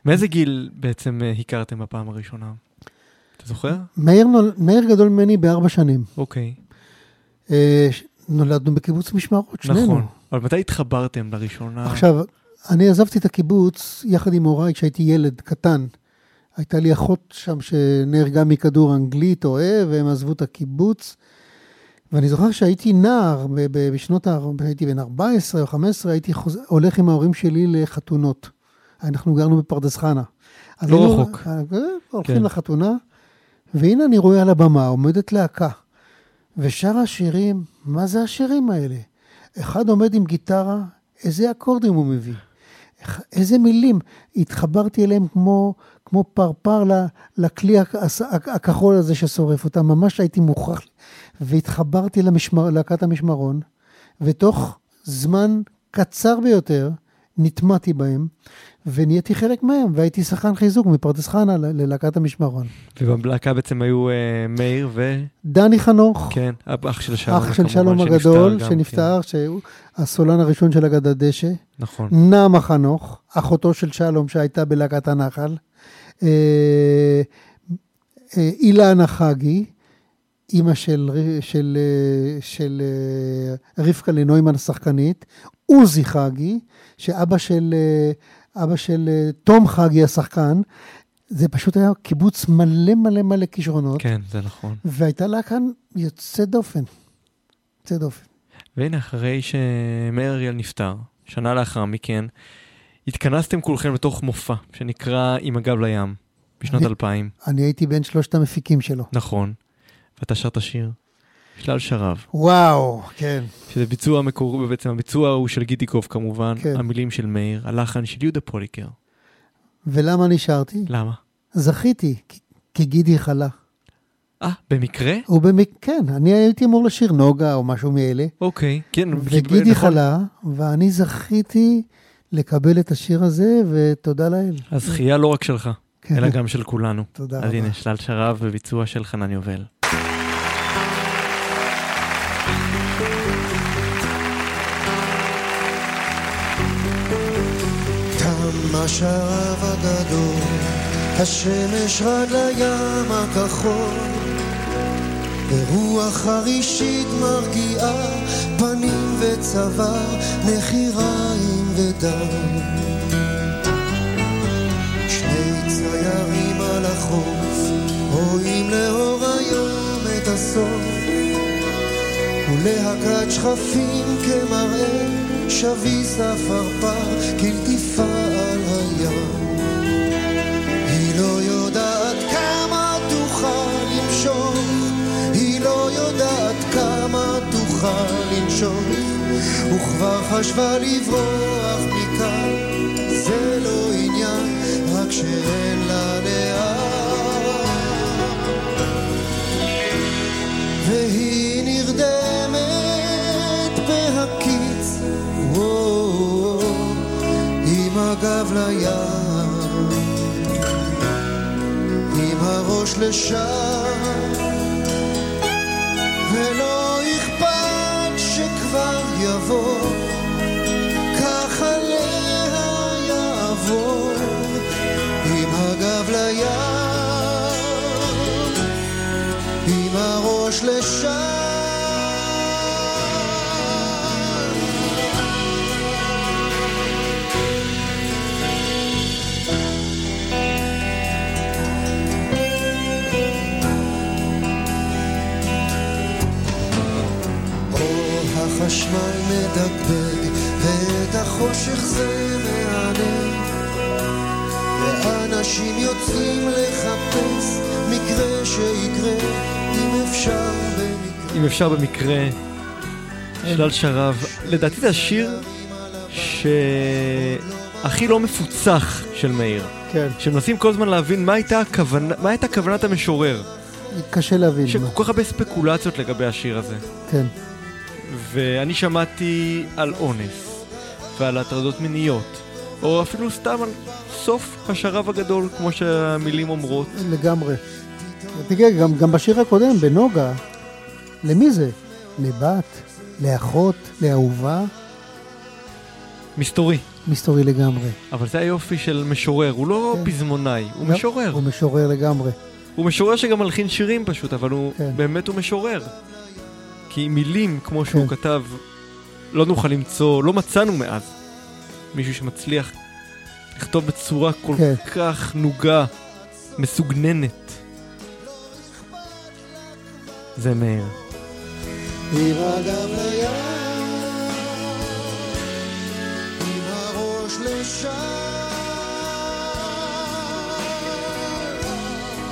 מאיזה גיל בעצם אה, הכרתם בפעם הראשונה? אתה זוכר? מאיר, נול, מאיר גדול ממני בארבע שנים. אוקיי. אה, נולדנו בקיבוץ משמרות, שנינו. נכון. אבל מתי התחברתם לראשונה? עכשיו, אני עזבתי את הקיבוץ יחד עם הוריי כשהייתי ילד קטן. הייתה לי אחות שם שנהרגה מכדור אנגלי טועה, והם עזבו את הקיבוץ. ואני זוכר שהייתי נער, בשנות ה... הייתי בן 14 או 15, הייתי חוז... הולך עם ההורים שלי לחתונות. אנחנו גרנו בפרדס חנה. לא רחוק. אה, הולכים כן. לחתונה, והנה אני רואה על הבמה עומדת להקה, ושרה שירים, מה זה השירים האלה? אחד עומד עם גיטרה, איזה אקורדים הוא מביא, איזה מילים. התחברתי אליהם כמו, כמו פרפר לכלי הכחול הזה ששורף אותם, ממש הייתי מוכרח, והתחברתי למשמר, להקת המשמרון, ותוך זמן קצר ביותר נטמעתי בהם, ונהייתי חלק מהם, והייתי שחקן חיזוק מפרדס חנה ללהקת המשמרון. ובלהקה בעצם היו אה, מאיר ו... דני חנוך, כן, אח של שלום. אח של שלום שנפטר הגדול, גם, שנפטר, שהוא הסולן הראשון של אגדת דשא. כן, נכון. נעמה חנוך, אחותו של שלום שהייתה בלהקת הנחל. אה, אה, אילנה חגי, אימא של, של, אה, של אה, רבקה לנוימן השחקנית. עוזי חגי, שאבא של, אה, אבא של תום חגי השחקן. זה פשוט היה קיבוץ מלא מלא מלא כישרונות. כן, זה נכון. והייתה לה כאן יוצאת דופן. יוצאת דופן. והנה, אחרי שמאיר אריאל נפטר, שנה לאחר מכן, התכנסתם כולכם לתוך מופע שנקרא עם הגב לים, בשנת אני- 2000, אני הייתי בין שלושת המפיקים שלו. נכון. ואתה שרת שיר, שלל שרב, וואו, כן. שזה ביצוע מקורי, בעצם הביצוע הוא של גידיקוב כמובן, כן. המילים של מאיר, הלחן של יהודה פוליקר. ולמה נשארתי? למה? זכיתי, כי- גידי חלה. אה, במקרה? הוא במק... כן, אני הייתי אמור לשיר נוגה או משהו מאלה, אוקיי, כן. וגידי נכון. חלה, ואני זכיתי לקבל את השיר הזה, ותודה לאל. הזכייה לא רק שלך, כן. אלא גם של כולנו. תודה אז רבה. הנה, שלל שרב בביצוע של חנן יובל. השרב הגדול, השמש רד לים הכחול, ורוח חרישית מרגיעה, פנים וצוואר, נחיריים ודם. שני ציירים על החוף, רואים לאור היום את הסוף, ולהקת שכפים כמראה, שביס עפרפר, כלטיפה על הים. היא לא יודעת כמה תוכל למשוך, היא לא יודעת כמה תוכל לנשוך, וכבר חשבה לברוח מכאן, זה לא עניין, רק שאין לה הגב לים, עם הראש לשם, ולא אכפת שכבר יבוא, החשמל מדגדג, ואת החושך זה מענה. ואנשים יוצאים לחפש מקרה שיקרה, אם אפשר במקרה. אם אפשר במקרה, שלל שרב. לדעתי זה השיר שהכי לא מפוצח של מאיר. כן, שמנסים כל הזמן להבין מה הייתה, הכוונה, מה הייתה כוונת המשורר. קשה להבין. יש כל כך הרבה ספקולציות לגבי השיר הזה. כן, ואני שמעתי על אונס, ועל הטרדות מיניות, או אפילו סתם על סוף השרב הגדול, כמו שהמילים אומרות. לגמרי. תראה, גם, גם בשיר הקודם, בנוגה, למי זה? לבת, לאחות, לאהובה, מסתורי. מסתורי לגמרי. אבל זה היופי של משורר, הוא לא כן. פזמונאי, הוא גם- משורר. הוא משורר לגמרי. הוא משורר שגם מלחין שירים פשוט, אבל הוא כן. באמת הוא משורר. כי מילים, כמו שהוא כן. כתב, לא נוכל למצוא, לא מצאנו מאז מישהו שמצליח לכתוב בצורה כל כן. כך נוגה, מסוגננת. זה מאיר.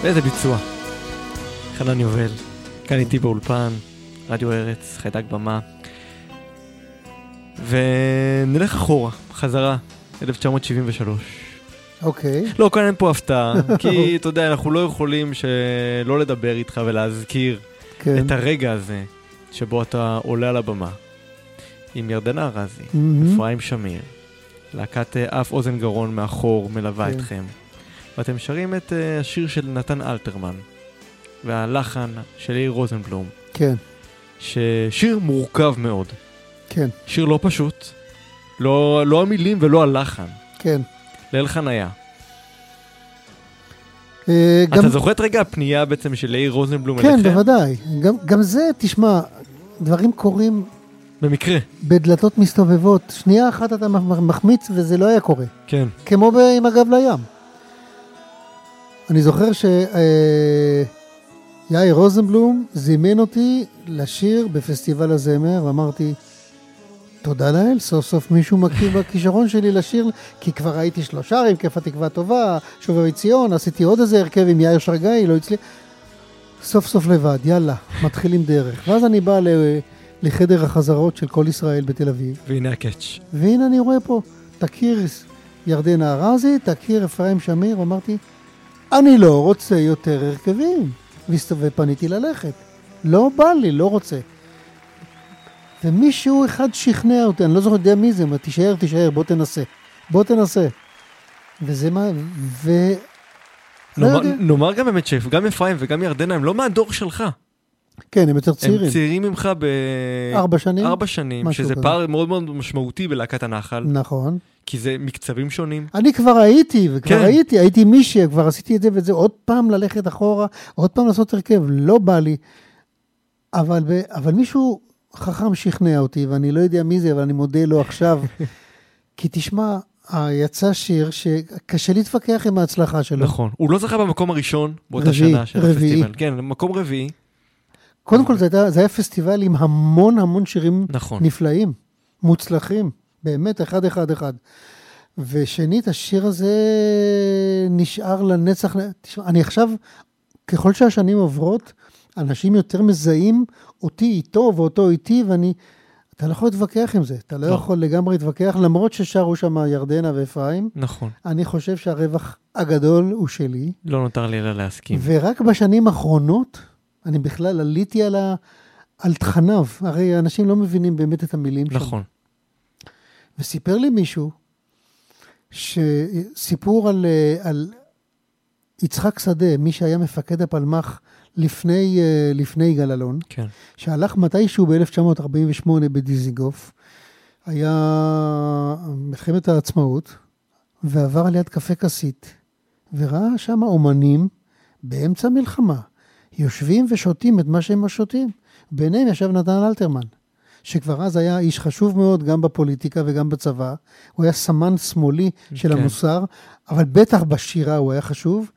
ואיזה ביצוע. חנן יובל, כאן איתי באולפן, רדיו ארץ, חיידק במה. ונלך אחורה, חזרה, 1973. אוקיי. לא, כאן אין פה הפתעה, כי אתה יודע, אנחנו לא יכולים שלא לדבר איתך ולהזכיר כן. את הרגע הזה שבו אתה עולה על הבמה עם ירדנה ארזי, מהמם. אפרים שמיר, להקת אה, אף אוזן גרון מאחור מלווה כן. אתכם, ואתם שרים את אה, השיר של נתן אלתרמן, והלחן של יאיר רוזנבלום, כן, ששיר מורכב מאוד, כן, שיר לא פשוט, לא, לא המילים ולא הלחן, כן. ליל חניה. אה, גם- אתה זוכר את רגע הפנייה בעצם של יאיר רוזנבלום כן, אליכם? בוודאי. גם, גם זה, תשמע, דברים קורים במקרה, בדלתות מסתובבות. שנייה אחת אתה מח- מחמיץ וזה לא היה קורה. כן. כמו עם הגב לים. אני זוכר שיאיר רוזנבלום זימן אותי לשיר בפסטיבל הזמר, ואמרתי, תודה לאל, סוף סוף מישהו מכיר בכישרון שלי לשיר, כי כבר הייתי שלושה עם כיף התקווה טובה, שובבי ציון, עשיתי עוד איזה הרכב עם יאיר שרגאי, לא הצליח. סוף סוף לבד, יאללה, מתחילים דרך. ואז אני בא ל- לחדר החזרות של כל ישראל בתל אביב, והנה הקאץ'. והנה אני רואה פה, תכיר ירדנה ארזי, תכיר אפרים שמיר, אמרתי, אני לא רוצה יותר הרכבים. והסתובב פניתי ללכת. לא בא לי, לא רוצה. ומישהו אחד שכנע אותי, אני לא זוכר יודע מי זה, אמר, תישאר, תישאר, בוא תנסה. בוא תנסה. וזה מה, ו... לא נאמר, יודע. נאמר גם באמת שגם אפרים וגם ירדנה הם לא מהדור שלך. כן, הם יותר הם צעירים. צעירים ממך ב... ארבע שנים? ארבע שנים, שזה כזה. פער מאוד מאוד משמעותי בלהקת הנחל, נכון. כי זה מקצבים שונים. אני כבר הייתי, וכבר כן. הייתי, הייתי מישהי, כבר עשיתי את זה וזה, עוד פעם ללכת אחורה, עוד פעם לעשות הרכב, לא בא לי. אבל, אבל מישהו חכם שכנע אותי, ואני לא יודע מי זה, אבל אני מודה לו עכשיו. כי תשמע, יצא שיר שקשה להתווכח עם ההצלחה שלו. נכון. הוא לא זכה במקום הראשון באותה רביעי, שנה של רביעי. הפסטיבל. כן, מקום רביעי. קודם כל, זה, הייתה, זה היה פסטיבל עם המון המון שירים נכון. נפלאים, מוצלחים, באמת, אחד, אחד, אחד. ושנית, השיר הזה נשאר לנצח. תשמע, אני עכשיו, ככל שהשנים עוברות, אנשים יותר מזהים אותי איתו ואותו איתי, ואני, אתה לא יכול להתווכח עם זה, אתה לא לא. יכול לגמרי להתווכח, למרות ששרו שם ירדנה ואפרים, נכון. אני חושב שהרווח הגדול הוא שלי. לא נותר לי אלא להסכים. ורק בשנים האחרונות, אני בכלל עליתי על, ה... על תכניו. הרי אנשים לא מבינים באמת את המילים שם. נכון. וסיפר לי מישהו, שסיפור על, אה, על יצחק שדה, מי שהיה מפקד הפלמ"ח לפני, אה, לפני יגאל אלון, כן. שהלך מתישהו ב-1948 בדיזיגוף, היה מלחמת העצמאות, ועבר על יד קפה כסית, וראה שם אומנים באמצע מלחמה, יושבים ושותים את מה שהם שותים. ביניהם ישב נתן אלתרמן, שכבר אז היה איש חשוב מאוד גם בפוליטיקה וגם בצבא. הוא היה סמן שמאלי של כן. המוסר, אבל בטח בשירה הוא היה חשוב.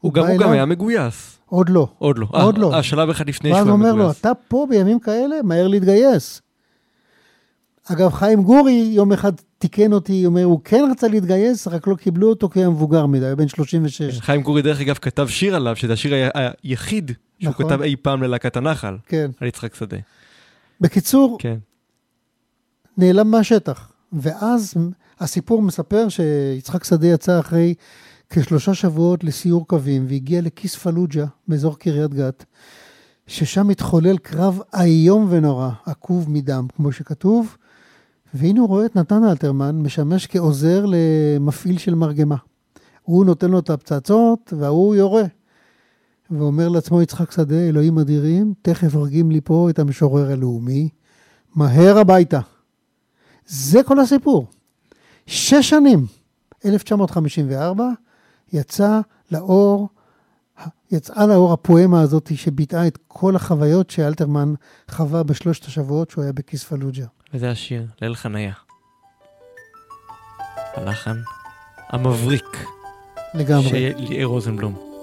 הוא גם בא הוא גם היה מגויס. עוד לא. עוד לא. עוד אה, לא. אה, שלב אחד לפני ואז שהוא הוא היה אומר לו, מגויס. אתה פה בימים כאלה, מהר להתגייס. אגב, חיים גורי יום אחד תיקן אותי, אומר, הוא כן רצה להתגייס, רק לא קיבלו אותו כי הוא היה מבוגר מדי, היה בן 36. חיים גורי דרך אגב כתב שיר עליו, שזה השיר היחיד שהוא נכון. כתב אי פעם ללהקת הנחל, כן. על יצחק שדה. בקיצור, כן. נעלם מהשטח. ואז הסיפור מספר שיצחק שדה יצא אחרי כשלושה שבועות לסיור קווים, והגיע לכיס פלוג'ה באזור קריית גת, ששם התחולל קרב איום ונורא, עקוב מדם, כמו שכתוב, והנה הוא רואה את נתן אלתרמן משמש כעוזר למפעיל של מרגמה. הוא נותן לו את הפצצות, וההוא יורה. ואומר לעצמו יצחק שדה, אלוהים אדירים, תכף הורגים לי פה את המשורר הלאומי, מהר הביתה. זה כל הסיפור. שש שנים, 1954, יצא לאור, יצאה לאור הפואמה הזאת שביטאה את כל החוויות שאלתרמן חווה בשלושת השבועות שהוא היה בכיס פלוג'ה. וזה השיר, ליל חניה. הלחן המבריק לגמרי. של ליאיר רוזנבלום.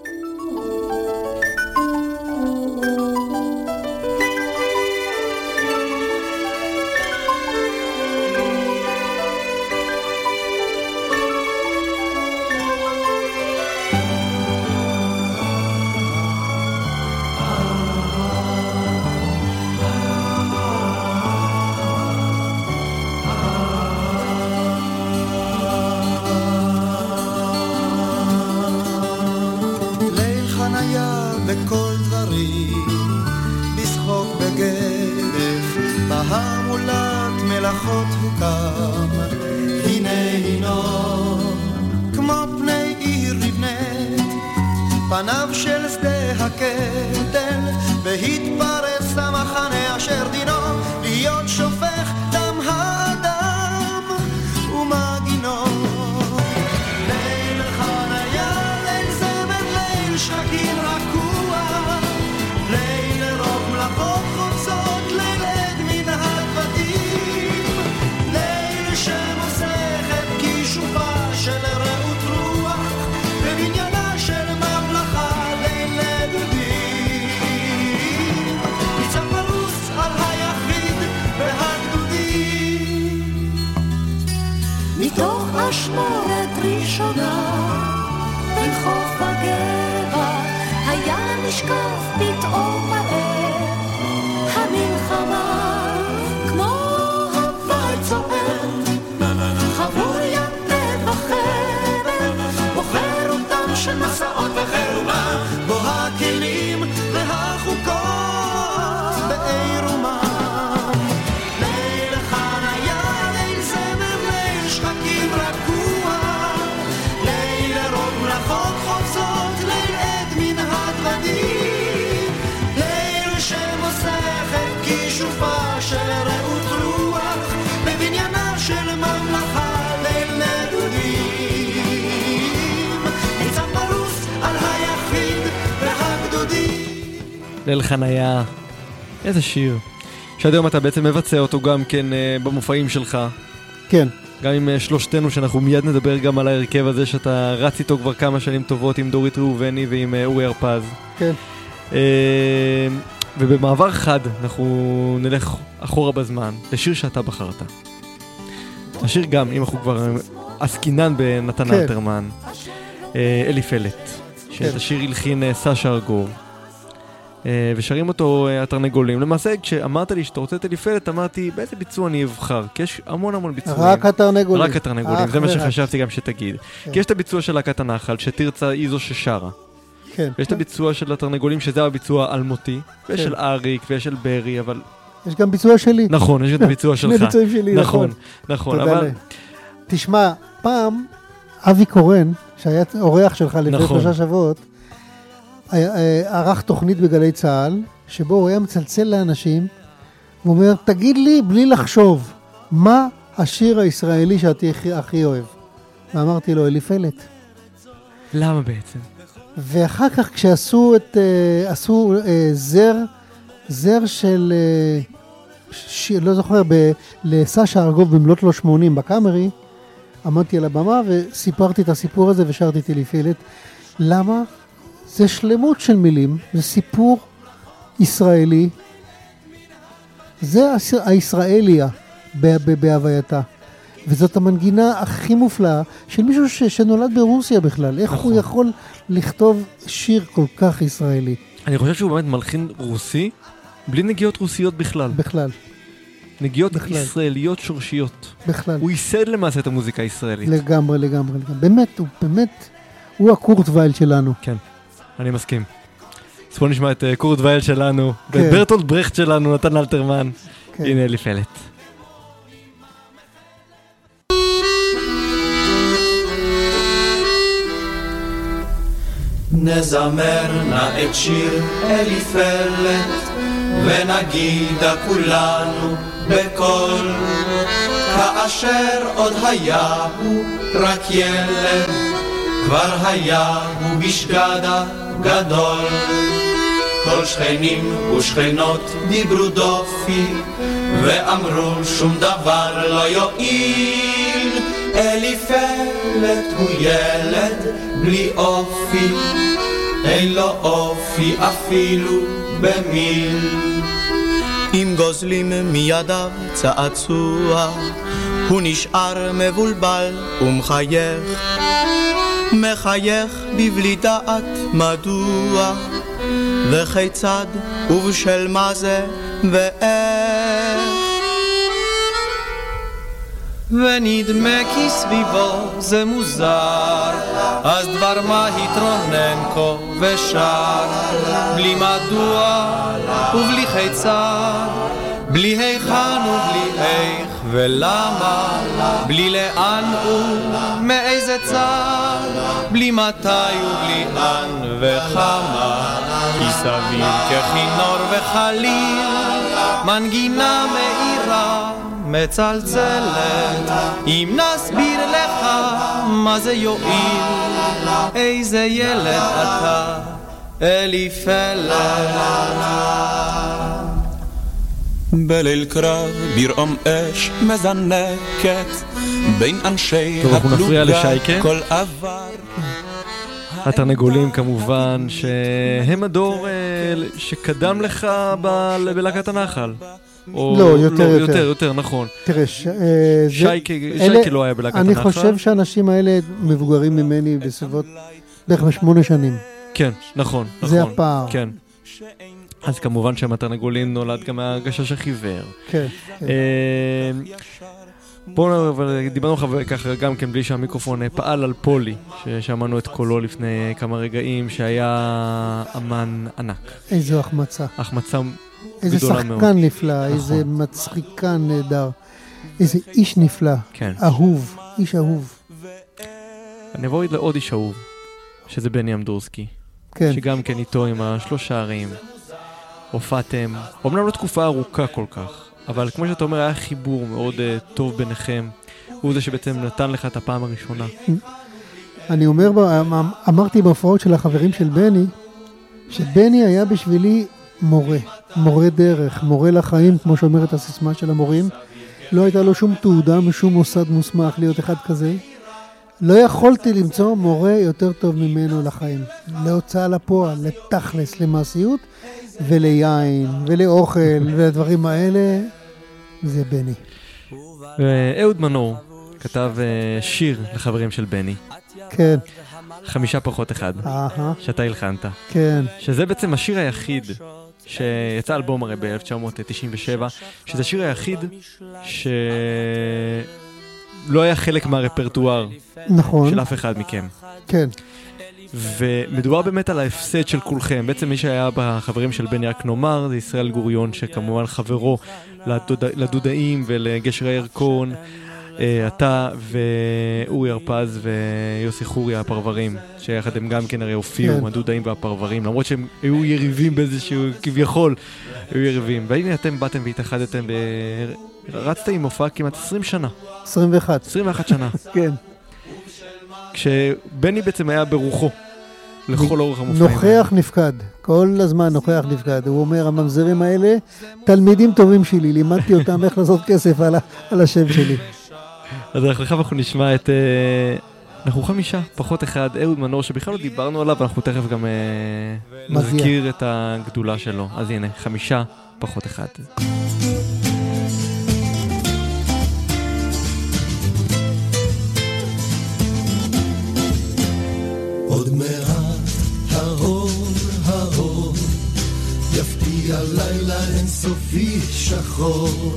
היה ליל חניה. איזה שיר. שעד היום אתה בעצם מבצע אותו גם כן אה, במופעים שלך. כן. גם עם אה, שלושתנו, שאנחנו מיד נדבר גם על ההרכב הזה שאתה רץ איתו כבר כמה שנים טובות עם דורית ראובני ועם אה, אורי הרפז. כן. אה, ובמעבר חד אנחנו נלך אחורה בזמן לשיר שאתה בחרת. השיר גם, אם אנחנו כבר עסקינן בנתן כן. אלתרמן, אלי פלט, שאת כן. השיר הלחין סשה ארגוב. אה, ושרים אותו אה, התרנגולים. למעשה, כשאמרת לי שאתה רוצה את אמרתי, באיזה ביצוע אני אבחר? כי יש המון המון ביצועים. רק התרנגולים. רק התרנגולים, זה מה. שחשבתי גם שתגיד. כן. כי יש את הביצוע של להקת הנחל, שתרצה היא זו ששרה. כן. ויש את הביצוע של התרנגולים, שזה הביצוע האלמותי, ויש כן. של אריק, ויש של ברי, אבל... יש גם ביצוע שלי. נכון, יש את הביצוע שני שלך. ביצועים שלי, נכון. נכון, נכון, אבל... תשמע, פעם אבי קורן, שהיה אורח שלך לפני נכון. שלושה שבועות, ערך תוכנית בגלי צה"ל, שבו הוא היה מצלצל לאנשים, הוא אומר, תגיד לי בלי לחשוב, מה השיר הישראלי שאתה הכי, הכי אוהב? ואמרתי לו, אליפלת. למה בעצם? ואחר כך כשעשו את, אה, עשו אה, זר, זר של, אה, ש, לא זוכר, ב, לסשה ארגוב במלאת לו 80 בקאמרי, עמדתי על הבמה וסיפרתי את הסיפור הזה ושרתי את אליפלת. למה? זה שלמות של מילים, זה סיפור ישראלי. זה הישראליה בהווייתה. וזאת המנגינה הכי מופלאה של מישהו ש- שנולד ברוסיה בכלל. איך נכון. הוא יכול לכתוב שיר כל כך ישראלי אני חושב שהוא באמת מלחין רוסי, בלי נגיעות רוסיות בכלל. בכלל? נגיעות בכלל. ישראליות שורשיות. בכלל. הוא ייסד למעשה את המוזיקה הישראלית. לגמרי, לגמרי, לגמרי. באמת, הוא באמת, הוא הקורטווייל שלנו. כן, אני מסכים. אז בוא נשמע את אה, קורט וייל שלנו, כן. ואת ברטולד ברכט שלנו, נתן אלתרמן. כן. הנה אלי פלט. נזמר נא את שיר אליפלת, ונגידה כולנו בקול. כאשר עוד היה הוא רק ילד, כבר היה הוא בשגדה גדול. כל שכנים ושכנות דיברו דופי, ואמרו שום דבר לא יועיל. אליפלת הוא ילד בלי אופי, אין לו אופי אפילו במיל. אם גוזלים מידיו צעצוע, הוא נשאר מבולבל ומחייך. מחייך בבלי דעת מדוע, וכיצד? ובשל מה זה? ואיך. ונדמה כי סביבו זה מוזר, אז דבר מה התרונן כה ושר, בלי מדוע ובלי כיצד, בלי היכן ובלי איך ולמה, בלי לאן ומאיזה צד, בלי מתי ובלי אן וכמה, כי סביב ככינור וחליל, מנגינה מאירה מצלצלת, אם נסביר לך מה זה יועיל, איזה ילד אתה, אליפלד. בליל קרב ברעום אש מזנקת בין אנשי הפלוגה כל עבר התרנגולים כמובן, שהם הדור אה, שקדם לך בלהקת הנחל. או לא, יותר, לא, יותר. יותר, יותר, נכון. תראה, ש... אה, שייקה, שייקה לא היה בלהקת הנחל. אני חושב שהאנשים האלה מבוגרים ממני בסביבות בערך בשמונה שנים. כן, נכון, נכון. זה הפער. כן. אז כמובן שהמתרנגולין נולד גם מהגשש החיוור. כן. אה, בואו, אבל דיברנו ככה גם כן בלי שהמיקרופון פעל על פולי, ששמענו את קולו לפני כמה רגעים, שהיה אמן ענק. איזו החמצה. החמצה גדולה מאוד. איזה שחקן נפלא, נכון. איזה מצחיקן נהדר. איזה איש נפלא. כן. אהוב, איש אהוב. אני אבוא לעוד איש אהוב, שזה בני אמדורסקי. כן. שגם כן איתו עם השלושה ערים. הופעתם, אומנם לא תקופה ארוכה כל כך, אבל כמו שאתה אומר, היה חיבור מאוד uh, טוב ביניכם. הוא זה שבעצם נתן לך את הפעם הראשונה. אני אומר, אמ, אמרתי בהופעות של החברים של בני, שבני היה בשבילי מורה, מורה דרך, מורה לחיים, כמו שאומרת הסיסמה של המורים. לא הייתה לו שום תעודה משום מוסד מוסמך להיות אחד כזה. לא יכולתי למצוא מורה יותר טוב ממנו לחיים. להוצאה לפועל, לתכלס, למעשיות, וליין, ולאוכל, ולדברים האלה, זה בני. אהוד מנור כתב אה, שיר לחברים של בני. כן. חמישה פחות אחד, שאתה הלחנת. כן. שזה בעצם השיר היחיד שיצא אלבום הרי ב-1997, שזה השיר היחיד שלא היה חלק מהרפרטואר נכון. של אף אחד מכם. כן. ומדובר באמת על ההפסד של כולכם. בעצם מי שהיה בחברים של בני רק נאמר זה ישראל גוריון, שכמובן חברו לדוד... לדודאים ולגשר הירקון. אה, אתה ואורי הרפז ויוסי חורי הפרברים, שיחד הם גם כן הרי הופיעו, כן. הדודאים והפרברים, למרות שהם היו יריבים באיזשהו, כביכול, היו יריבים. והנה אתם באתם והתאחדתם, ב... רצתם עם הופעה כמעט 20 שנה. 21. 21 שנה. כן. כשבני בעצם היה ברוחו. לכל אורך המופעים. נוכח נפקד, כל הזמן נוכח נפקד. הוא אומר, הממזרים האלה, תלמידים טובים שלי, לימדתי אותם איך לעשות כסף על, על השם שלי. אז עכשיו אנחנו נשמע את... אה, אנחנו חמישה, פחות אחד, אהוד מנור, שבכלל לא דיברנו עליו, אנחנו תכף גם אה, נזכיר את הגדולה שלו. אז הנה, חמישה, פחות אחד. אינסופי שחור.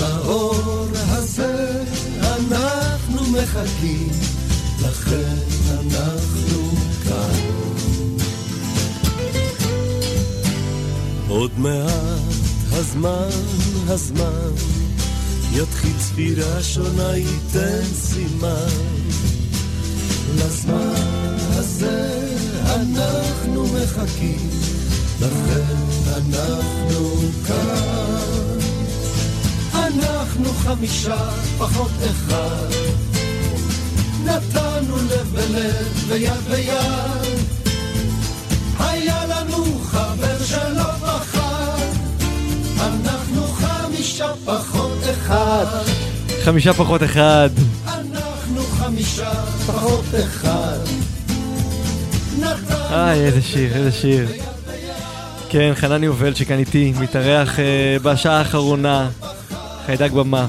לאור הזה אנחנו מחכים, לכן אנחנו כאן. עוד מעט הזמן, הזמן, יתחיל צפירה שונה, ייתן סימן. לזמן הזה אנחנו מחכים, לכן אנחנו כאן. אנחנו חמישה פחות אחד, נתנו לב בלב ויד ביד. היה לנו חבר שלא פחד, אנחנו חמישה פחות אחד. חמישה פחות אחד. חמישה פחות אחד. איי, איזה שיר, איזה שיר. כן, חנן יובל שכאן איתי, מתארח uh, בשעה האחרונה, חיידק במה.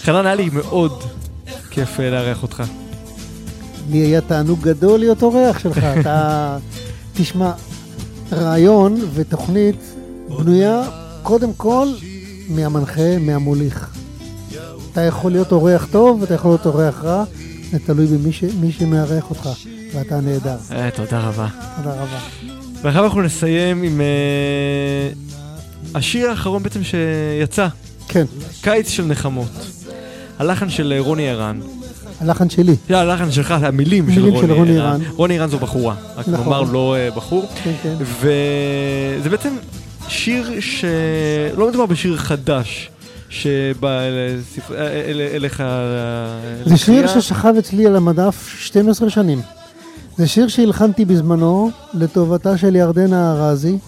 חנן, היה לי מאוד כיף uh, לארח אותך. לי היה תענוג גדול להיות אורח שלך. אתה, תשמע, רעיון ותוכנית בנויה קודם כל מהמנחה, מהמוליך. אתה יכול להיות אורח טוב ואתה יכול להיות אורח רע, זה תלוי במי שמארח אותך, ואתה נהדר. אה, תודה רבה. תודה רבה. ועכשיו אנחנו נסיים עם אה, השיר האחרון בעצם שיצא. כן. קיץ של נחמות. הלחן של רוני ערן. הלחן שלי. זה הלחן שלך, המילים של רוני, של רוני ערן. רוני ערן זו בחורה, רק נכון. נאמר לא uh, בחור. כן, כן. וזה בעצם שיר שלא מדובר בשיר חדש. שבא אליך... זה שיר ששכב אצלי על המדף 12 שנים. זה שיר שהלחנתי בזמנו לטובתה של ירדנה ארזי.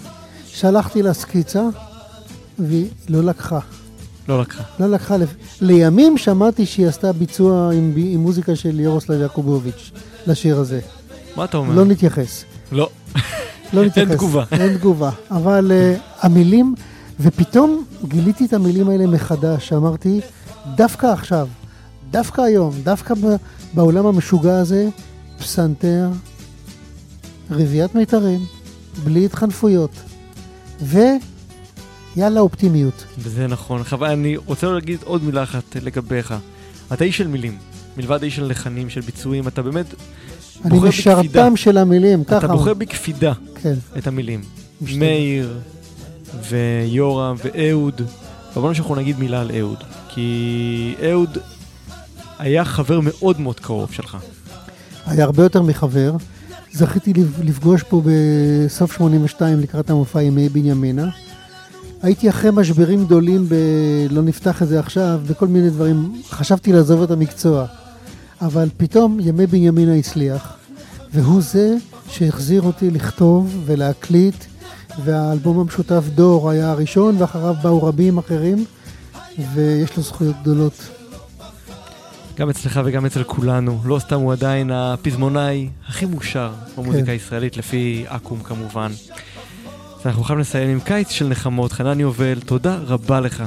שלחתי לה סקיצה, והיא לא לקחה. לא לקחה. לא לקחה. לימים שמעתי שהיא עשתה ביצוע עם, עם מוזיקה של ירוסלב יעקובוביץ' לשיר הזה. מה אתה אומר? לא נתייחס. לא. לא נתייחס. אין תגובה. אין תגובה. אבל uh, המילים, ופתאום גיליתי את המילים האלה מחדש. אמרתי, דווקא עכשיו, דווקא היום, דווקא בעולם המשוגע הזה, פסנתר, רביעיית מיתרים, בלי התחנפויות. ויאללה אופטימיות. וזה נכון. חבל, אני רוצה להגיד עוד מילה אחת לגביך. אתה איש של מילים, מלבד איש של לחנים, של ביצועים, אתה באמת אני משרתם של המילים, ככה. אתה בוחר בקפידה כן. את המילים. משתנה. מאיר ויורם ואהוד. אבל שאנחנו נגיד מילה על אהוד. כי אהוד היה חבר מאוד מאוד קרוב שלך. היה הרבה יותר מחבר. זכיתי לפגוש פה בסוף 82 לקראת המופע ימי בנימינה. הייתי אחרי משברים גדולים ב... לא נפתח את זה עכשיו, בכל מיני דברים. חשבתי לעזוב את המקצוע. אבל פתאום ימי בנימינה הצליח, והוא זה שהחזיר אותי לכתוב ולהקליט, והאלבום המשותף דור היה הראשון, ואחריו באו רבים אחרים, ויש לו זכויות גדולות. גם אצלך וגם אצל כולנו. לא סתם הוא עדיין הפזמונאי הכי מאושר במוזיקה כן. הישראלית, לפי אקו"ם כמובן. אז אנחנו יכולים לסיים עם קיץ של נחמות. חנן יובל, תודה רבה לך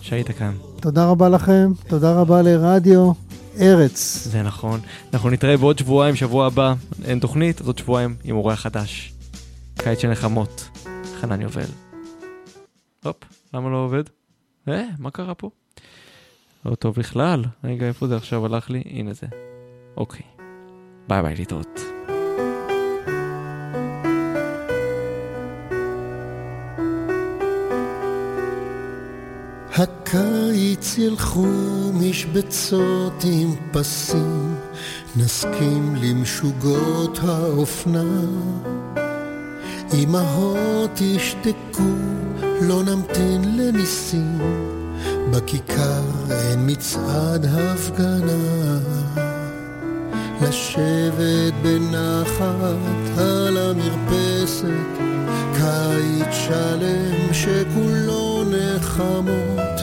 שהיית כאן. תודה רבה לכם, תודה רבה לרדיו ארץ. זה נכון. אנחנו נתראה בעוד שבועיים, שבוע הבא, אין תוכנית, אז עוד שבועיים עם אורח חדש. קיץ של נחמות, חנן יובל. הופ, למה לא עובד? אה, מה קרה פה? לא טוב בכלל. רגע, איפה זה עכשיו הלך לי? הנה זה. אוקיי. ביי ביי, להתראות. הקיץ ילכו משבצות עם פסים, נסכים למשוגות האופנה. אמהות ישתקו, לא נמתין לניסים. בכיכר אין מצעד הפגנה, לשבת בנחת על המרפסת, קיץ שלם שכולו נחמות,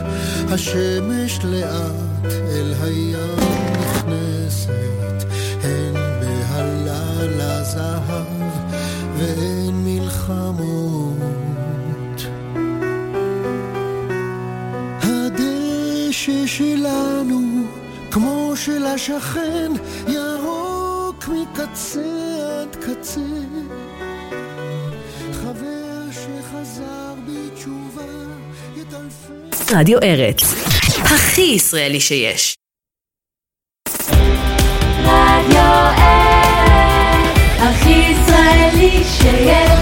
השמש לאט אל הים ששלנו, כמו של השכן, ירוק מקצה עד קצה. חבר שחזר בתשובה, יטלפן... רדיו ארץ, הכי ישראלי שיש. רדיו ארץ, הכי ישראלי שיש.